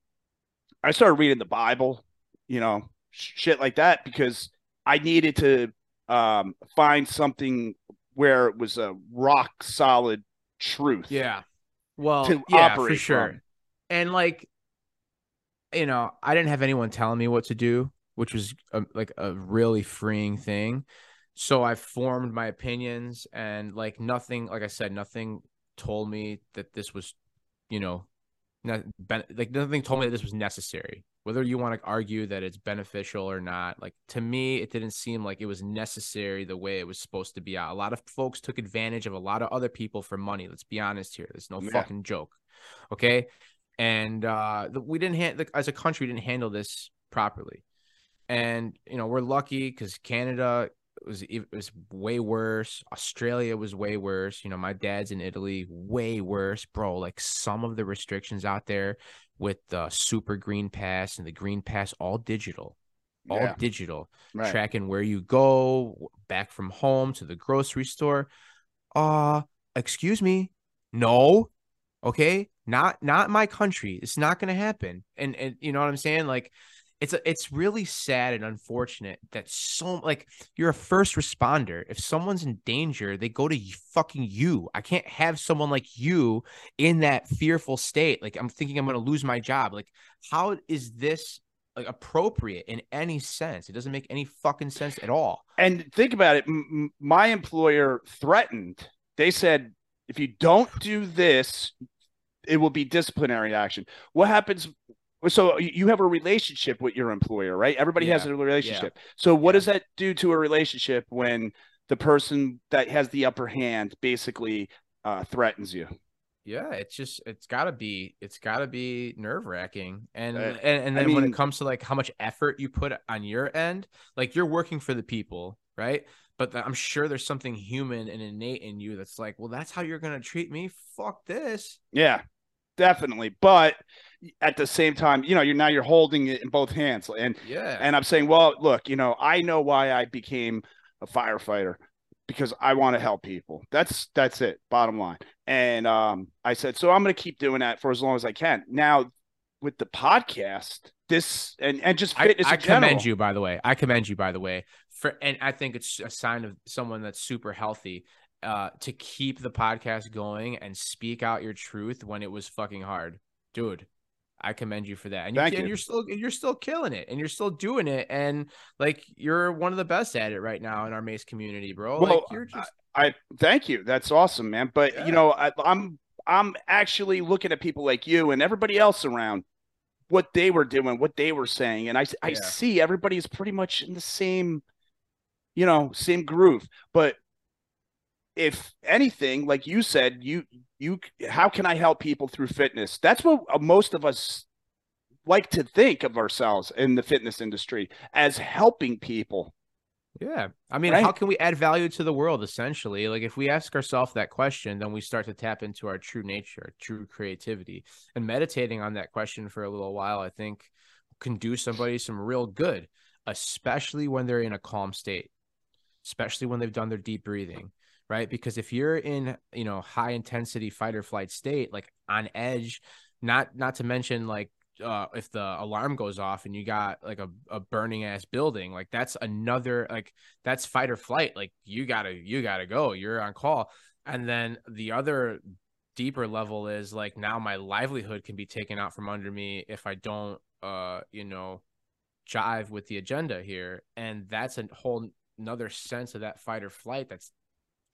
I started reading the Bible, you know, shit like that because I needed to um, find something where it was a rock solid truth. Yeah. Well, to yeah, for sure. From. And like, you know, I didn't have anyone telling me what to do, which was a, like a really freeing thing. So I formed my opinions, and like nothing, like I said, nothing told me that this was, you know, like nothing told me that this was necessary whether you want to argue that it's beneficial or not. Like to me, it didn't seem like it was necessary the way it was supposed to be. A lot of folks took advantage of a lot of other people for money. Let's be honest here. There's no yeah. fucking joke. Okay. And uh, we didn't hand as a country didn't handle this properly. And you know we're lucky because Canada was it was way worse. Australia was way worse. You know, my dad's in Italy, way worse, bro. Like some of the restrictions out there with the super green pass and the green pass, all digital, all yeah. digital, right. tracking where you go back from home to the grocery store. Uh, excuse me, no, okay, not not my country. It's not gonna happen. And and you know what I'm saying, like it's a, it's really sad and unfortunate that so like you're a first responder. If someone's in danger, they go to fucking you. I can't have someone like you in that fearful state. Like I'm thinking I'm going to lose my job. Like how is this like appropriate in any sense? It doesn't make any fucking sense at all. And think about it. M- my employer threatened. They said if you don't do this, it will be disciplinary action. What happens so you have a relationship with your employer, right? Everybody yeah. has a relationship. Yeah. So what yeah. does that do to a relationship when the person that has the upper hand basically uh, threatens you? Yeah, it's just it's got to be it's got to be nerve wracking, and, uh, and and then I mean, when it comes to like how much effort you put on your end, like you're working for the people, right? But I'm sure there's something human and innate in you that's like, well, that's how you're gonna treat me. Fuck this. Yeah, definitely. But at the same time, you know, you're now you're holding it in both hands. And yeah, and I'm saying, well, look, you know, I know why I became a firefighter because I want to help people. That's that's it, bottom line. And um, I said, so I'm going to keep doing that for as long as I can. Now, with the podcast, this and and just fitness. I, I commend you, by the way. I commend you, by the way. For and I think it's a sign of someone that's super healthy uh, to keep the podcast going and speak out your truth when it was fucking hard, dude. I commend you for that. And, you, you. and you're still you're still killing it and you're still doing it and like you're one of the best at it right now in our Mace community, bro. Well, like you're just I, I thank you. That's awesome, man. But yeah. you know, I, I'm I'm actually looking at people like you and everybody else around what they were doing, what they were saying, and I I yeah. see everybody's pretty much in the same, you know, same groove. But if anything, like you said, you you how can I help people through fitness? That's what uh, most of us like to think of ourselves in the fitness industry as helping people. Yeah. I mean, right? how can we add value to the world essentially? Like if we ask ourselves that question, then we start to tap into our true nature, our true creativity. And meditating on that question for a little while, I think can do somebody some real good, especially when they're in a calm state, especially when they've done their deep breathing right? Because if you're in, you know, high intensity fight or flight state, like on edge, not not to mention like uh, if the alarm goes off and you got like a, a burning ass building, like that's another like that's fight or flight. Like you gotta you gotta go. You're on call. And then the other deeper level is like now my livelihood can be taken out from under me if I don't uh you know jive with the agenda here. And that's a whole another sense of that fight or flight that's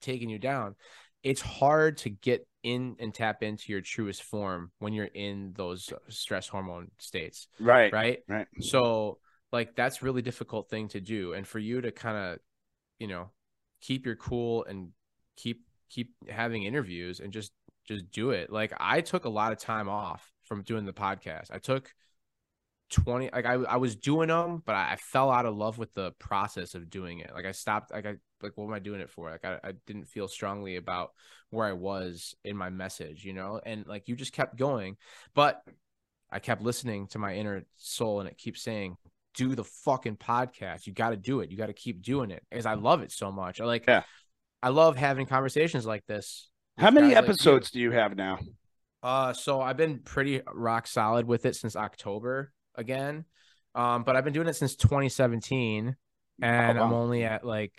taking you down, it's hard to get in and tap into your truest form when you're in those stress hormone states. Right. Right. Right. So like that's really difficult thing to do. And for you to kind of, you know, keep your cool and keep keep having interviews and just just do it. Like I took a lot of time off from doing the podcast. I took 20 like I, I was doing them but I, I, fell out of love with the process of doing it like i stopped like i like what am i doing it for? Like I, I didn't feel strongly about where i was in my message you know? And like you just kept going but i kept listening to my inner soul and it keeps saying do the fucking podcast. You got to do it. You got to keep doing it. Because i love it so much. I like yeah. I love having conversations like this how many episodes like do you have now? Uh so i've been pretty rock solid with it since october again. Um, but I've been doing it since 2017, and oh, wow. I'm only at like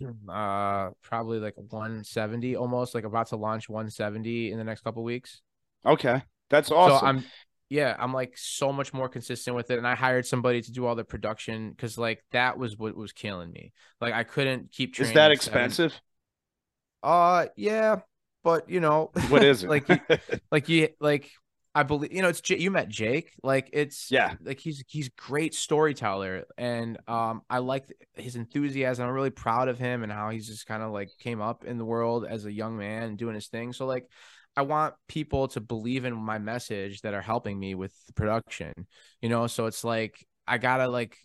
[clears throat] uh probably like 170 almost like about to launch 170 in the next couple weeks. Okay. That's awesome. So i'm yeah i'm like so much more consistent with it. And i hired somebody to do all the production because like that was what was killing me. Like i couldn't keep is that expensive seven... uh yeah but you know what is [laughs] it? like you, like you like I believe you know it's J- you met Jake like it's Yeah. like he's he's great storyteller and um I like his enthusiasm I'm really proud of him and how he's just kind of like came up in the world as a young man and doing his thing so like I want people to believe in my message that are helping me with the production you know so it's like I gotta like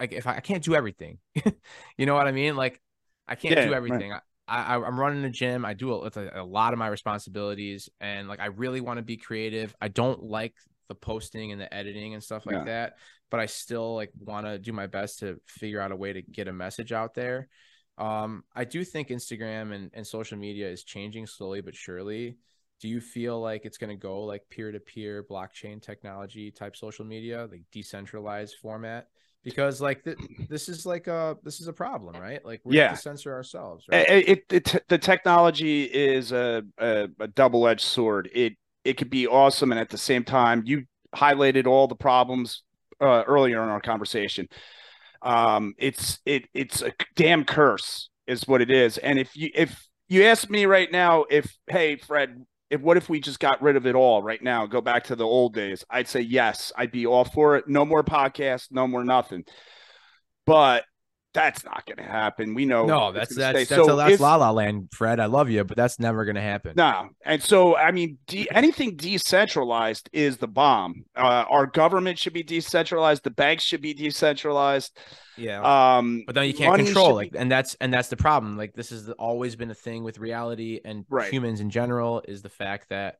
like if I, I can't do everything [laughs] you know what I mean like I can't Yeah, do everything I, I, I'm running a gym. I do a, it's a, a lot of my responsibilities, and like I really want to be creative. I don't like the posting and the editing and stuff like Yeah. that, but I still like want to do my best to figure out a way to get a message out there. Um, I do think Instagram and, and social media is changing slowly but surely. Do you feel like it's going to go like peer to peer blockchain technology type social media, like decentralized format? Because like th- this is like a this is a problem, right? Like we Yeah. have to censor ourselves, right? It, it, it the technology is a, a, a double edged sword. It it could be awesome, and at the same time, you highlighted all the problems uh, earlier in our conversation. Um, it's it it's a damn curse, is what it is. And if you if you ask me right now, if hey Fred, if what if we just got rid of it all right now, go back to the old days? I'd say yes, I'd be all for it. No more podcasts, no more nothing. But that's not going to happen. We know No, that's that's stay. that's, So that's if- La La Land, Fred. I love you, but that's never gonna happen. No, and so I mean, de- anything decentralized is the bomb. Uh, our government should be decentralized. The banks should be decentralized. Yeah. Um, but then you can't control like be- and that's and that's the problem. Like this has always been a thing with reality and Right. humans in general is the fact that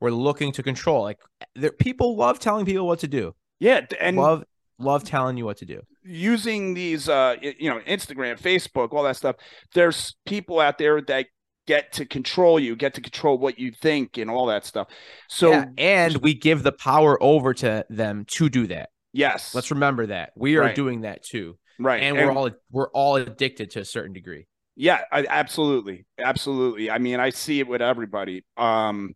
we're looking to control. Like there, people love telling people what to do. yeah, and love love telling you what to do. using these, uh, you know, Instagram, Facebook, all that stuff. There's people out there that get to control you, get to control what you think, and all that stuff. So yeah, and we give the power over to them to do that. yes, Let's remember that we are Right. doing that too, right, and, we're all we're all addicted to a certain degree. Yeah, I, absolutely, absolutely. I mean, I see it with everybody. Um,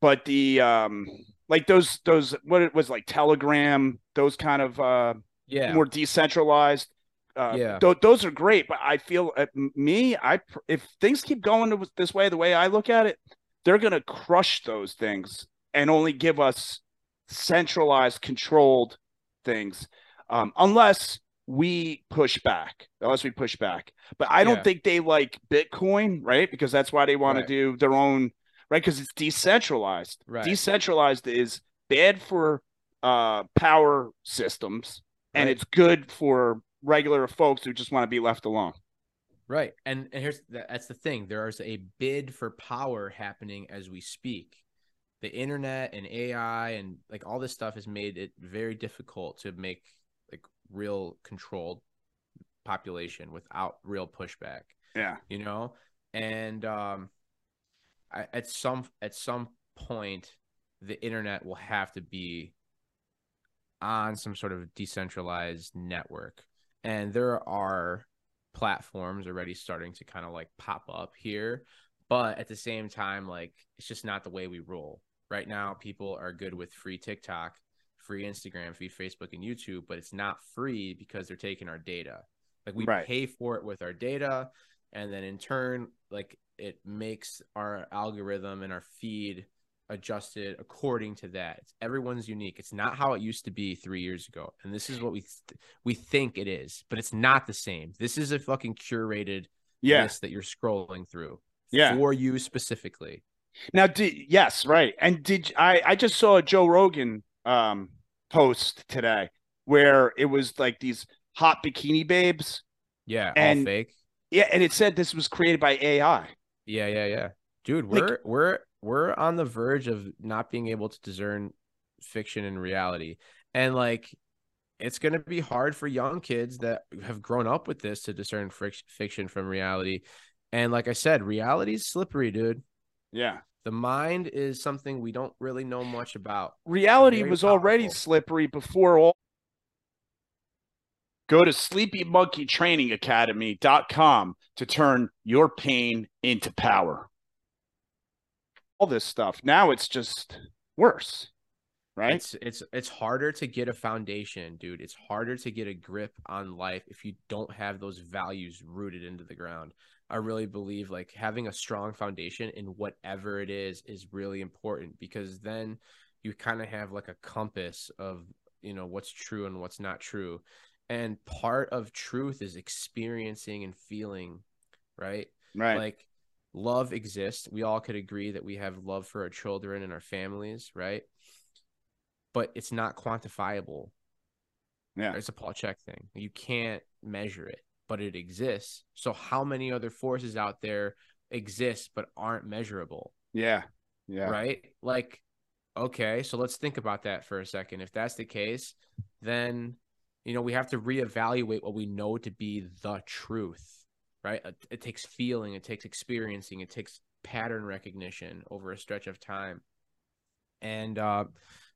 but the um, like those those what it was like Telegram, those kind of uh Yeah, more decentralized. Uh, Yeah. th- those are great, but I feel uh, me, I pr- if things keep going this way, the way I look at it, they're gonna crush those things and only give us centralized, controlled things, um, unless we push back. Unless we push back, but I don't Yeah. think they like Bitcoin, right? Because that's why they want Right. to do their own, right? Because it's decentralized. Right. Decentralized is bad for uh, power systems, and Right. it's good for regular folks who just want to be left alone. Right. And and here's the, that's the thing. There is a bid for power happening as we speak. The internet and AI and like all this stuff has made it very difficult to make like real controlled population without real pushback, Yeah. you know? And um I, at some at some point the internet will have to be on some sort of decentralized network. And there are platforms already starting to kind of like pop up here. But at the same time, like it's just not the way we roll. Right now, people are good with free TikTok, free Instagram, free Facebook and YouTube, but it's not free because they're taking our data. Like we Right. pay for it with our data. And then in turn, like it makes our algorithm and our feed adjusted according to that. It's, everyone's unique. It's not how it used to be three years ago, and this is what we th- we think it is, but it's not the same. This is a fucking curated Yeah. list that you're scrolling through Yeah. for you specifically. Now, did, yes, right. And did I? I just saw a Joe Rogan um, post today where it was like these hot bikini babes. Yeah, And- all fake. Yeah, and it said this was created by AI. Yeah, yeah, yeah, dude. We're we're we're on the verge of not being able to discern fiction and reality, and like it's gonna be hard for young kids that have grown up with this to discern fric- fiction from reality. And like I said, reality is slippery, dude. Yeah. The mind is something we don't really know much about. Reality was already slippery before all. Go to sleepymonkeytrainingacademy.com to turn your pain into power. All this stuff. Now it's just worse. right? It's it's it's harder to get a foundation, dude. It's harder to get a grip on life if you don't have those values rooted into the ground. I really believe like having a strong foundation in whatever it is is really important because then you kind of have like a compass of, you know, what's true and what's not true. And part of truth is experiencing and feeling, right? right. Like love exists. We all could agree that we have love for our children and our families, right? But it's not quantifiable. yeah. It's a Paul Chek thing. You can't measure it, but it exists. So how many other forces out there exist but aren't measurable? Yeah. Yeah. Right? Like, okay, so let's think about that for a second. If that's the case, then you know, we have to reevaluate what we know to be the truth, right? It, it takes feeling, it takes experiencing, it takes pattern recognition over a stretch of time. And uh,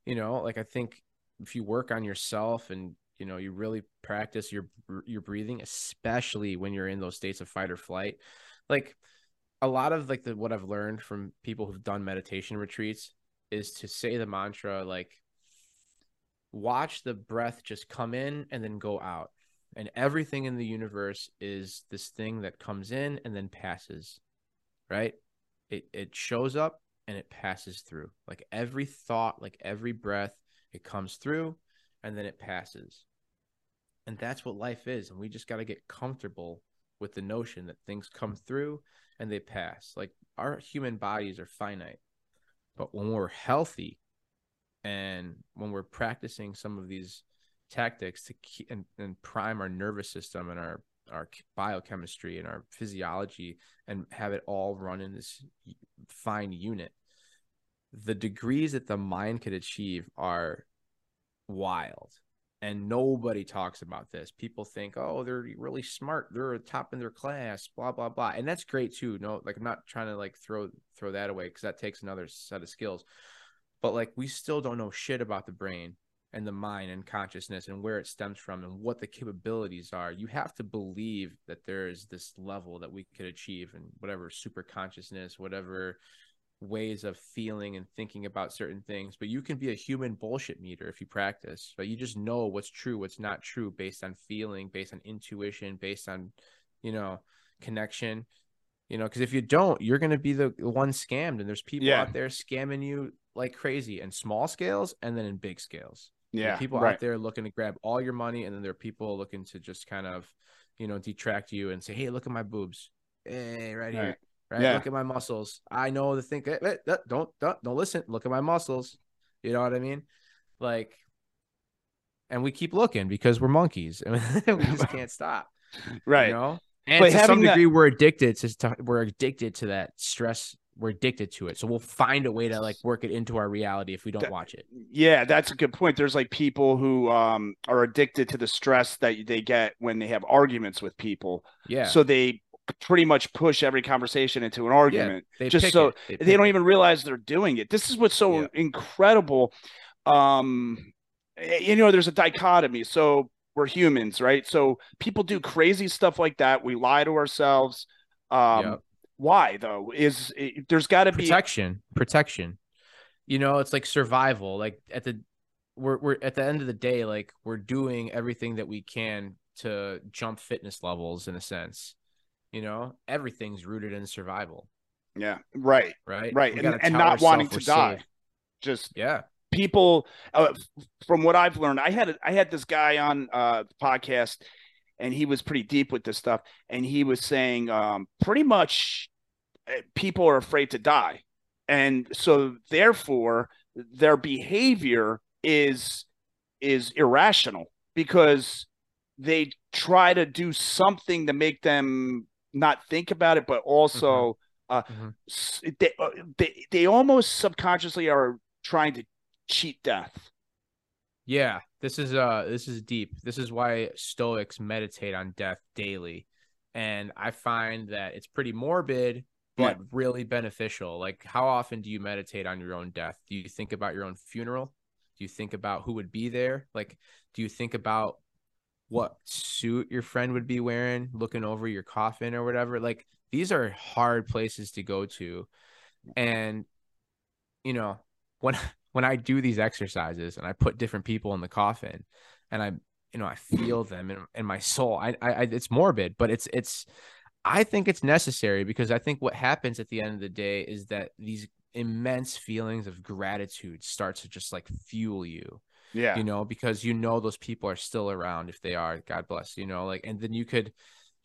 you know, like I think if you work on yourself and you know you really practice your your breathing especially when you're in those states of fight or flight like a lot of like the what i've learned from people who've done meditation retreats is to say the mantra like watch the breath just come in and then go out. And everything in the universe is this thing that comes in and then passes right? It it shows up and it passes through. Like every thought like every breath it comes through and then it passes. And that's what life is. And we just got to get comfortable with the notion that things come through and they pass. Like our human bodies are finite but when we're healthy and when we're practicing some of these tactics to keep and, and prime our nervous system and our our biochemistry and our physiology and have it all run in this fine unit the degrees that the mind could achieve are wild. And nobody talks about this. People think oh they're really smart. They're top in their class blah blah blah. And that's great too. No like i'm not trying to like throw throw that away because that takes another set of skills but like we still don't know shit about the brain and the mind and consciousness and where it stems from and what the capabilities are. You have to believe that there is this level that we could achieve and whatever super consciousness whatever ways of feeling and thinking about certain things. But you can be a human bullshit meter if you practice but you just know what's true what's not true based on feeling based on intuition based on you know connection you know because if you don't you're going to be the one scammed and there's people Yeah. out there scamming you like crazy in small scales and then in big scales Yeah. people right. out there looking to grab all your money and then there are people looking to just kind of you know detract you and say hey look at my boobs hey right here Right. right Yeah. look at my muscles i know the thing eh, eh, eh, don't don't don't listen look at my muscles you know what i mean like and we keep looking because we're monkeys [laughs] and we just [laughs] can't stop Right. you know and But to some having that- degree we're addicted to we're addicted to that stress we're addicted to it so we'll find a way to like work it into our reality if we don't That- watch it Yeah, that's a good point. There's like people who um are addicted to the stress that they get when they have arguments with people. yeah So they pretty much push every conversation into an argument. they just so it. They don't even realize they're doing it. This is what's so Yeah. incredible. Um you know, there's a dichotomy. So we're humans, right? So people do crazy stuff like that. We lie to ourselves. Um Yep. why though? Is it, there's got to be protection protection you know it's like survival like at the we're, we're at the end of the day like we're doing everything that we can to jump fitness levels in a sense you know everything's rooted in survival yeah, right. right Right. And, and not wanting to die. safe. Just yeah people uh, from what I've learned, I had I had this guy on uh podcast and he was pretty deep with this stuff and he was saying um pretty much uh, people are afraid to die. And so therefore their behavior is is irrational because they try to do something to make them not think about it but also uh Mhm. they, uh, they they almost subconsciously are trying to cheat death. Yeah this is uh this is deep. This is why stoics meditate on death daily. And i find that it's pretty morbid but really beneficial. Like how often do you meditate on your own death? Do you think about your own funeral? Do you think about who would be there? Like do you think about what suit your friend would be wearing looking over your coffin or whatever? Like these are hard places to go to. And you know [laughs] when when I do these exercises and I put different people in the coffin and I you know I feel them in, in my soul I, I it's morbid but it's it's I think it's necessary because I think what happens at the end of the day is that these immense feelings of gratitude start to just like fuel you yeah. you know because you know those people are still around if they are god bless you know like and then you could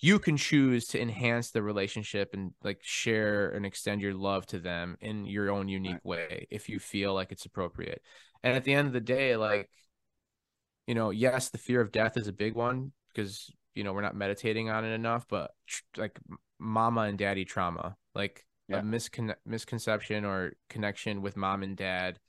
you can choose to enhance the relationship and like share and extend your love to them in your own unique way if you feel like it's appropriate and at the end of the day like you know yes the fear of death is a big one because you know we're not meditating on it enough but like mama and daddy trauma like yeah. a miscon- misconception or connection with mom and dad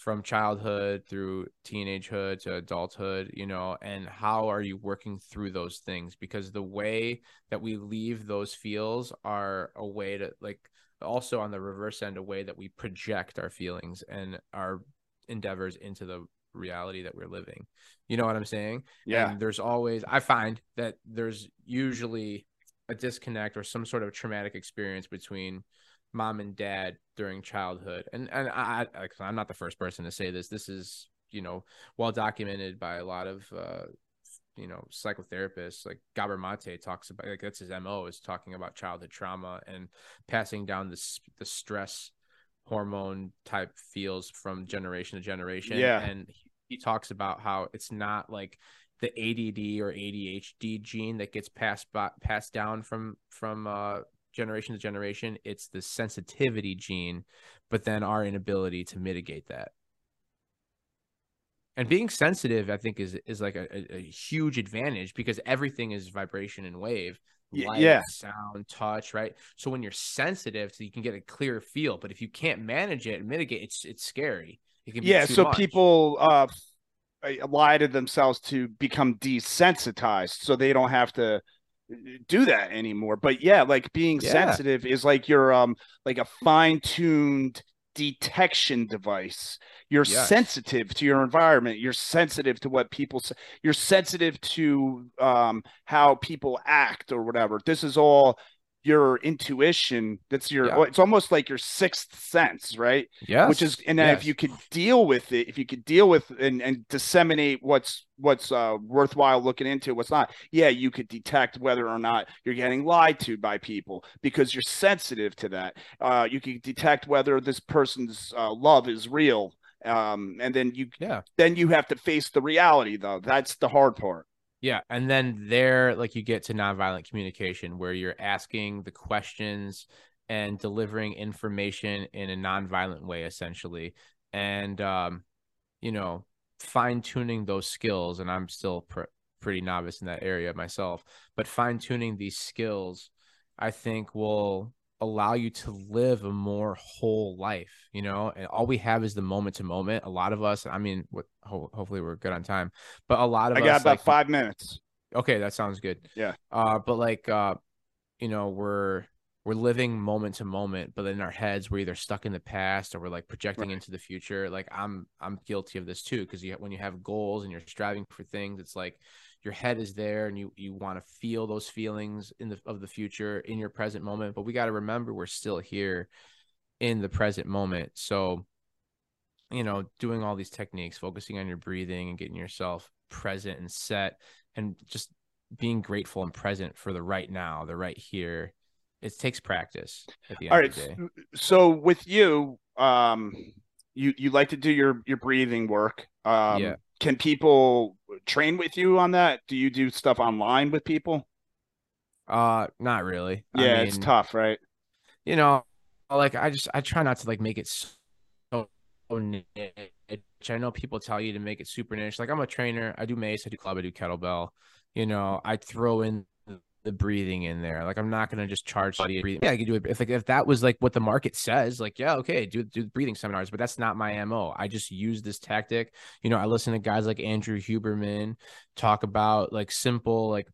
from childhood through teenagehood to adulthood, you know, and how are you working through those things? Because the way that we leave those feels are a way to like also on the reverse end, a way that we project our feelings and our endeavors into the reality that we're living. You know what I'm saying? Yeah. And there's always I find that there's usually a disconnect or some sort of traumatic experience between mom and dad during childhood. And and I, I am not the first person to say this this is you know well documented by a lot of uh you know psychotherapists. Like Gabor Mate talks about like that's his mo is talking about childhood trauma and passing down the the stress hormone type feels from generation to generation. Yeah. And he, he talks about how it's not like the ADD or ADHD gene that gets passed by, passed down from from uh generation to generation, it's the sensitivity gene, but then our inability to mitigate that. And being sensitive, I think, is is like a, a huge advantage because everything is vibration and wave, light, yeah, sound, touch, right? So when you're sensitive, so you can get a clear feel. But if you can't manage it and mitigate, it's it's scary. It can yeah. So much. people uh lie to themselves to become desensitized, so they don't have to do that anymore. But yeah, like being yeah. sensitive is like you're um like a fine-tuned detection device. You're yes. sensitive to your environment. You're sensitive to what people say. You're sensitive to um how people act or whatever. This is all your intuition that's your yeah. it's almost like your sixth sense right? Yeah which is and yes. if you could deal with it if you could deal with and, and disseminate what's what's uh, worthwhile looking into what's not yeah you could detect whether or not you're getting lied to by people because you're sensitive to that. Uh, you can detect whether this person's uh, love is real um, and then you yeah. then you have to face the reality though. That's the hard part yeah. And then there, like you get to nonviolent communication where you're asking the questions and delivering information in a nonviolent way, essentially. And, um, you know, fine tuning those skills. And I'm still pr- pretty novice in that area myself, but fine tuning these skills, I think will allow you to live a more whole life, you know, and all we have is the moment to moment. A lot of us, I mean, what, ho- hopefully we're good on time, but a lot of us I us, got about like, five minutes. Okay, that sounds good. Yeah. Uh, but like, uh, you know, we're we're living moment to moment, but in our heads, we're either stuck in the past or we're like projecting right. into the future. Like I'm, I'm guilty of this too, because you when you have goals and you're striving for things, it's like your head is there and you you want to feel those feelings in the of the future in your present moment but we got to remember we're still here in the present moment. So you know doing all these techniques focusing on your breathing and getting yourself present and set and just being grateful and present for the right now the right here it takes practice at the end all right, of the day. so with you um you you like to do your your breathing work um yeah can people train with you on that? Do you do stuff online with people? Uh, not really. Yeah, I mean, it's tough, right? You know, like I just I try not to like make it so niche. I know people tell you to make it super niche. Like I'm a trainer. I do mace. I do club. I do kettlebell. You know, I throw in the breathing in there. Like I'm not gonna just charge somebody breathing. Yeah, I could do it if like if that was like what the market says, like yeah, okay, do do breathing seminars, but that's not my MO. I just use this tactic. You know, I listen to guys like Andrew Huberman talk about like simple like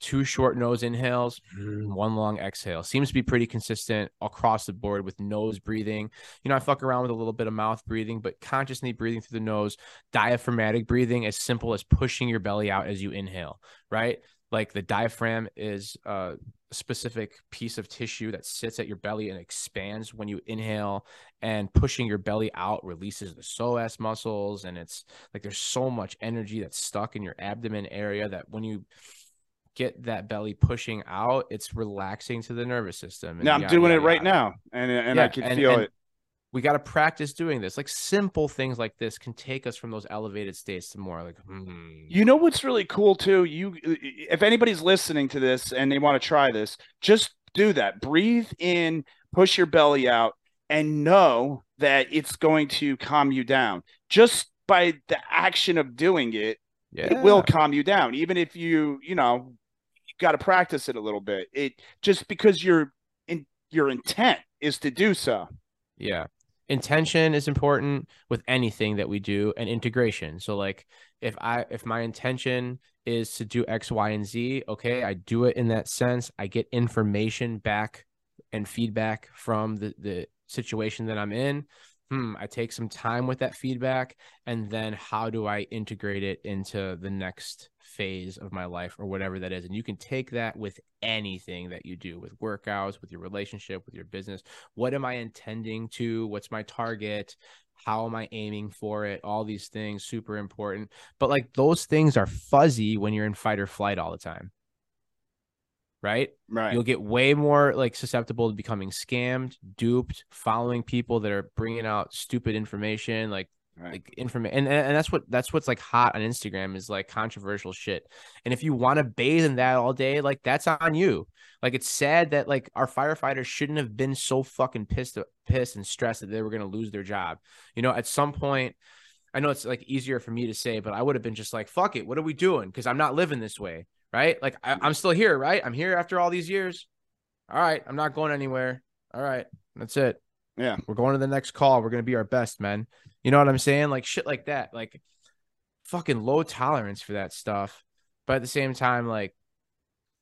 two short nose inhales, mm-hmm. one long exhale. Seems to be pretty consistent across the board with nose breathing. You know, I fuck around with a little bit of mouth breathing, but consciously breathing through the nose, diaphragmatic breathing, as simple as pushing your belly out as you inhale, right? Like the diaphragm is a specific piece of tissue that sits at your belly and expands when you inhale and pushing your belly out releases the psoas muscles and it's like there's so much energy that's stuck in your abdomen area that when you get that belly pushing out it's relaxing to the nervous system now i'm yada, doing yada, it right yada. now and and Yeah, i can and- feel and it we got to practice doing this like simple things like this can take us from those elevated states to more like hmm. You know what's really cool too? You if anybody's listening to this and they want to try this, just do that. Breathe in, push your belly out and know that it's going to calm you down. Just by the action of doing it, yeah it will calm you down even if you, you know, you got to practice it a little bit. It just because your in your intent is to do so. Yeah. Intention is important with anything that we do and integration. So like if I if my intention is to do X, Y, and Z, okay, I do it in that sense. I get information back and feedback from the the situation that I'm in. Hmm, I take some time with that feedback and then how do I integrate it into the next phase of my life or whatever that is. And you can take that with anything that you do with workouts, with your relationship, with your business what am I intending to? What's my target? How am I aiming for it? All these things super important. But like those things are fuzzy when you're in fight or flight all the time. Right? Right. You'll get way more like susceptible to becoming scammed, duped, following people that are bringing out stupid information like Right. like information and, and that's what that's what's like hot on Instagram is like controversial shit. And if you want to bathe in that all day, like that's on you. Like it's sad that like our firefighters shouldn't have been so fucking pissed pissed and stressed that they were gonna lose their job. You know, at some point, I know it's like easier for me to say, but I would have been just like, fuck it, what are we doing? Because I'm not living this way, right? Like I, I'm still here, right? I'm here after all these years. All right, I'm not going anywhere. All right, that's it. Yeah. We're going to the next call. We're gonna be our best, man. You know what I'm saying? Like shit like that. Like fucking low tolerance for that stuff. But at the same time, like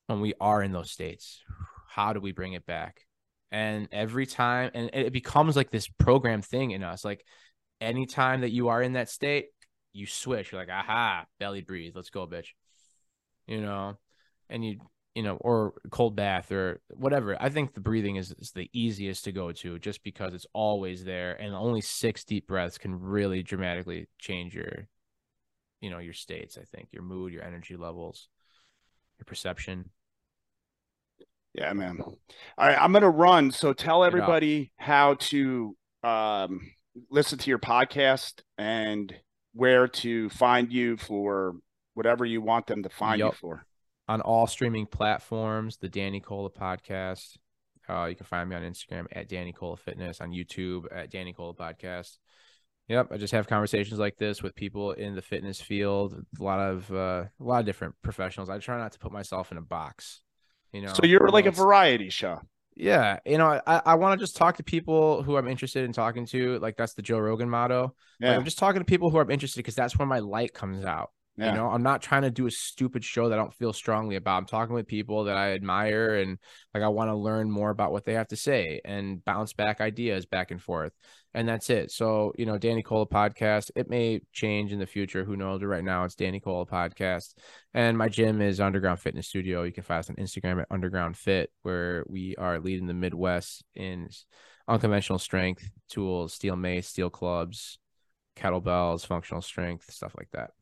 when we are in those states, how do we bring it back? And every time, and it becomes like this program thing in us. Like anytime that you are in that state, you switch. You're like, aha, belly breathe. Let's go, bitch. You know, and you, you know, or cold bath or whatever. I think the breathing is, is the easiest to go to just because it's always there. And only six deep breaths can really dramatically change your, you know, your states. I think your mood, your energy levels, your perception. Yeah, man. All right, I'm gonna run. So tell everybody how to um, listen to your podcast and where to find you for whatever you want them to find you for. on all streaming platforms. The Danny Cola podcast. Uh, you can find me on Instagram at Danny Cola Fitness, on YouTube at Danny Cola Podcast. Yep, I just have conversations like this with people in the fitness field. A lot of uh, a lot of different professionals. I try not to put myself in a box. You know, So you're like a variety show. yeah, you know, I, I want to just talk to people who I'm interested in talking to. Like that's the Joe Rogan motto. Like, Yeah, I'm just talking to people who I'm interested because that's where my light comes out. Yeah. You know, I'm not trying to do a stupid show that I don't feel strongly about. I'm talking with people that I admire and like I want to learn more about what they have to say and bounce back ideas back and forth. And that's it. So, you know, Danny Cola podcast, it may change in the future. Who knows? But right now it's Danny Cola podcast. And my gym is Underground Fitness Studio. You can find us on Instagram at Underground Fit, where we are leading the Midwest in unconventional strength tools, steel mace, steel clubs, kettlebells, functional strength, stuff like that.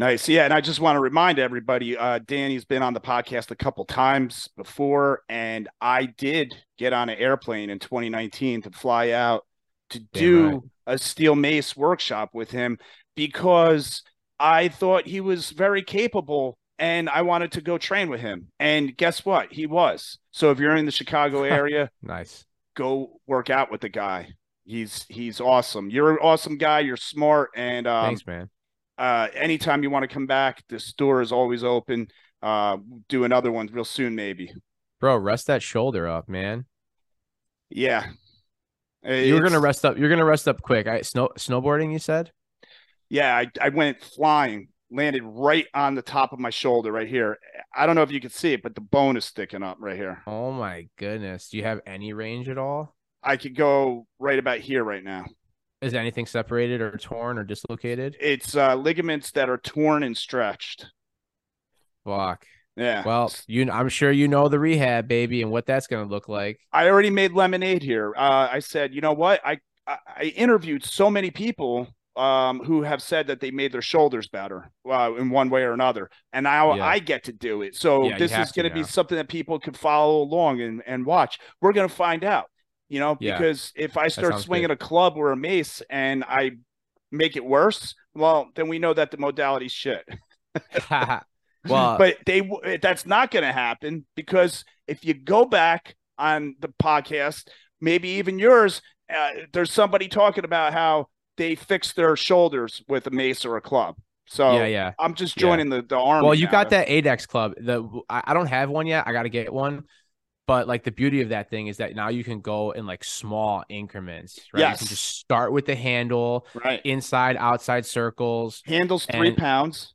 Nice. Yeah. And I just want to remind everybody, uh, Danny's been on the podcast a couple times before, and I did get on an airplane in 2019 to fly out to do right. a steel mace workshop with him because I thought he was very capable and I wanted to go train with him. And guess what? He was. So if you're in the Chicago [laughs] area, Nice. go work out with the guy. He's he's awesome. You're an awesome guy. You're smart, and um, Thanks, man. Uh, anytime you want to come back, the store is always open. Uh, do another one real soon, maybe. Bro, rest that shoulder up, man. Yeah, you're gonna rest up. You're gonna rest up quick. I snow snowboarding. You said. Yeah, I, I went flying, landed right on the top of my shoulder, right here. I don't know if you can see it, but the bone is sticking up right here. Oh my goodness. Do you have any range at all? I could go right about here right now. Is anything separated or torn or dislocated? It's uh, ligaments that are torn and stretched. Fuck. Yeah. Well, you, I'm sure you know the rehab, baby, and what that's going to look like. I already made lemonade here. Uh, I said, you know what? I, I, interviewed so many people um, who have said that they made their shoulders better uh, in one way or another, and now Yeah. I get to do it. So Yeah, this is going to be something that people can follow along and, and watch. We're going to find out, you know, Yeah. because if I start swinging good. a club or a mace and I make it worse, well, then we know that the modality's shit. [laughs] [laughs] well, but they that's not going to happen because if you go back on the podcast maybe even yours uh, there's somebody talking about how they fix their shoulders with a mace or a club so yeah, yeah. i'm just Yeah. joining the, the army Well, you now. got that ADEX club. The I, I don't have one yet. I got to get one. But like the beauty of that thing is that now you can go in like small increments, right? You can just start with the handle, right inside, outside circles. handles three And- pounds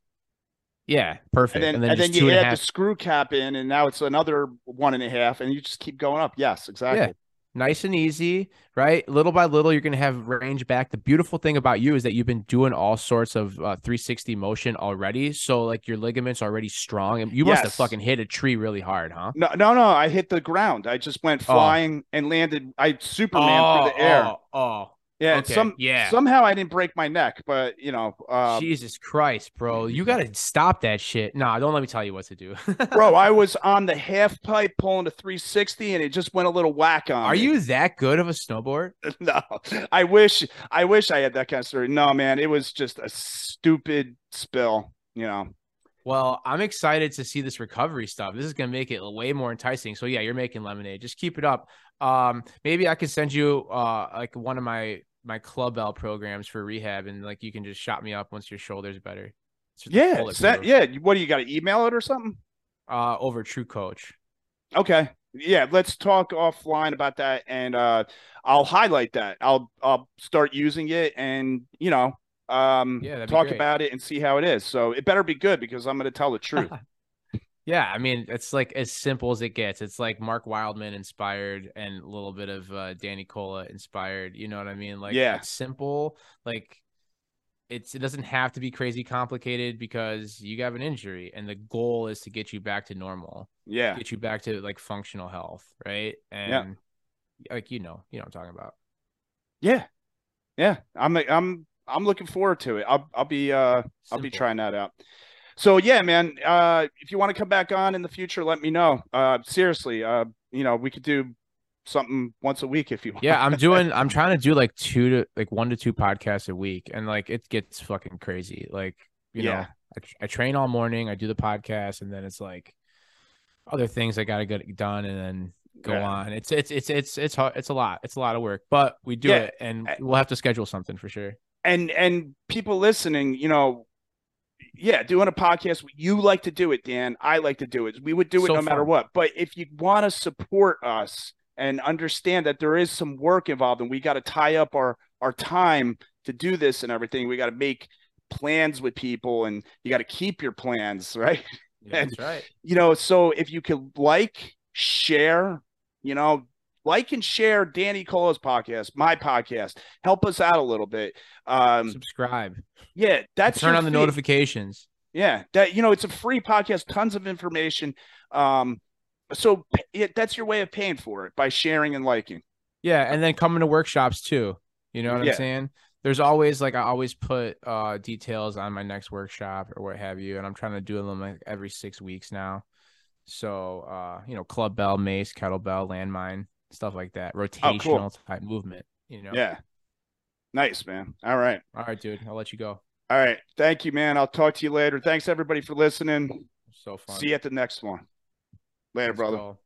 Yeah, perfect. and then and then, just two you and add the screw cap in and now it's another one and a half and you just keep going up yes exactly nice and easy, right? Little by little, you're gonna have range back. The beautiful thing about you is that you've been doing all sorts of uh, 360 motion already, so like your ligaments are already strong, and you must have fucking hit a tree really hard, huh? no no no i hit the ground i just went Oh. flying and landed i superman through the air Oh, oh, Yeah, Okay, some yeah. somehow I didn't break my neck, but you know, uh, Jesus Christ, bro, you gotta stop that shit. Nah, don't let me tell you what to do. [laughs] bro, I was on the half pipe pulling a 360, and it just went a little whack on. Are me. you that good of a snowboard? [laughs] No, I wish, I wish I had that kind of story. No, man, it was just a stupid spill. You know, Well, I'm excited to see this recovery stuff. This is gonna make it way more enticing. So yeah, you're making lemonade. Just keep it up. Um, maybe I could send you uh like one of my my clubbell programs for rehab, and like you can just shot me up once your shoulder's better. It's just a yeah, send- yeah. What do you got to email it or something? Uh, over TrueCoach. Okay, yeah. Let's talk offline about that, and uh, I'll highlight that. I'll I'll start using it, and you know, um, Yeah, talk about it and see how it is. So it better be good because I'm going to tell the [laughs] truth. Yeah, I mean, it's like as simple as it gets. It's like Mark Wildman inspired and a little bit of uh, Danny Cola inspired. You know what I mean? Like, Yeah. simple. Like, it's it doesn't have to be crazy complicated because you have an injury, and the goal is to get you back to normal, yeah. get you back to like functional health, right? And like you know, you know what I'm talking about. Yeah, yeah. I'm I'm I'm looking forward to it. I'll I'll be uh I'll be trying that out. So yeah, man. Uh, if you want to come back on in the future, let me know. Uh, seriously. Uh, you know, we could do something once a week if you want. Yeah, I'm doing. [laughs] I'm trying to do like two to like one to two podcasts a week, and like it gets fucking crazy. Like you Yeah. know, I, I train all morning, I do the podcast, and then it's like other things I got to get done, and then go Yeah. on. It's it's it's it's it's hard. It's a lot. It's a lot of work, but we do Yeah. it, and we'll have to schedule something for sure. and and people listening, you know, yeah, doing a podcast, you like to do it, Dan. I like to do it. We would do it So no matter what. But if you want to support us and understand that there is some work involved, and we got to tie up our our time to do this and everything, we got to make plans with people, and you got to keep your plans, [laughs] right? Yeah, And- that's right. you know, so if you could like, share, you know, like and share Danny Cola's podcast, my podcast, help us out a little bit. Um, Subscribe. yeah, that's Turn on the notifications. Yeah, that you know, it's a free podcast, tons of information. Um, so that's your way of paying for it by sharing and liking. Yeah, and then coming to workshops too. You know what Yeah. I'm saying? There's always like I always put uh details on my next workshop or what have you, and I'm trying to do them like every six weeks now. So uh, you know, club bell, mace, kettlebell, landmine, stuff like that. Oh, Rotational type movement. You know. Oh, Yeah, nice man. All right, All right, dude. I'll let you go. all right. Thank you, man. I'll talk to you later. Thanks everybody for listening. So fun. See you at the next one. Later, Let's brother. go.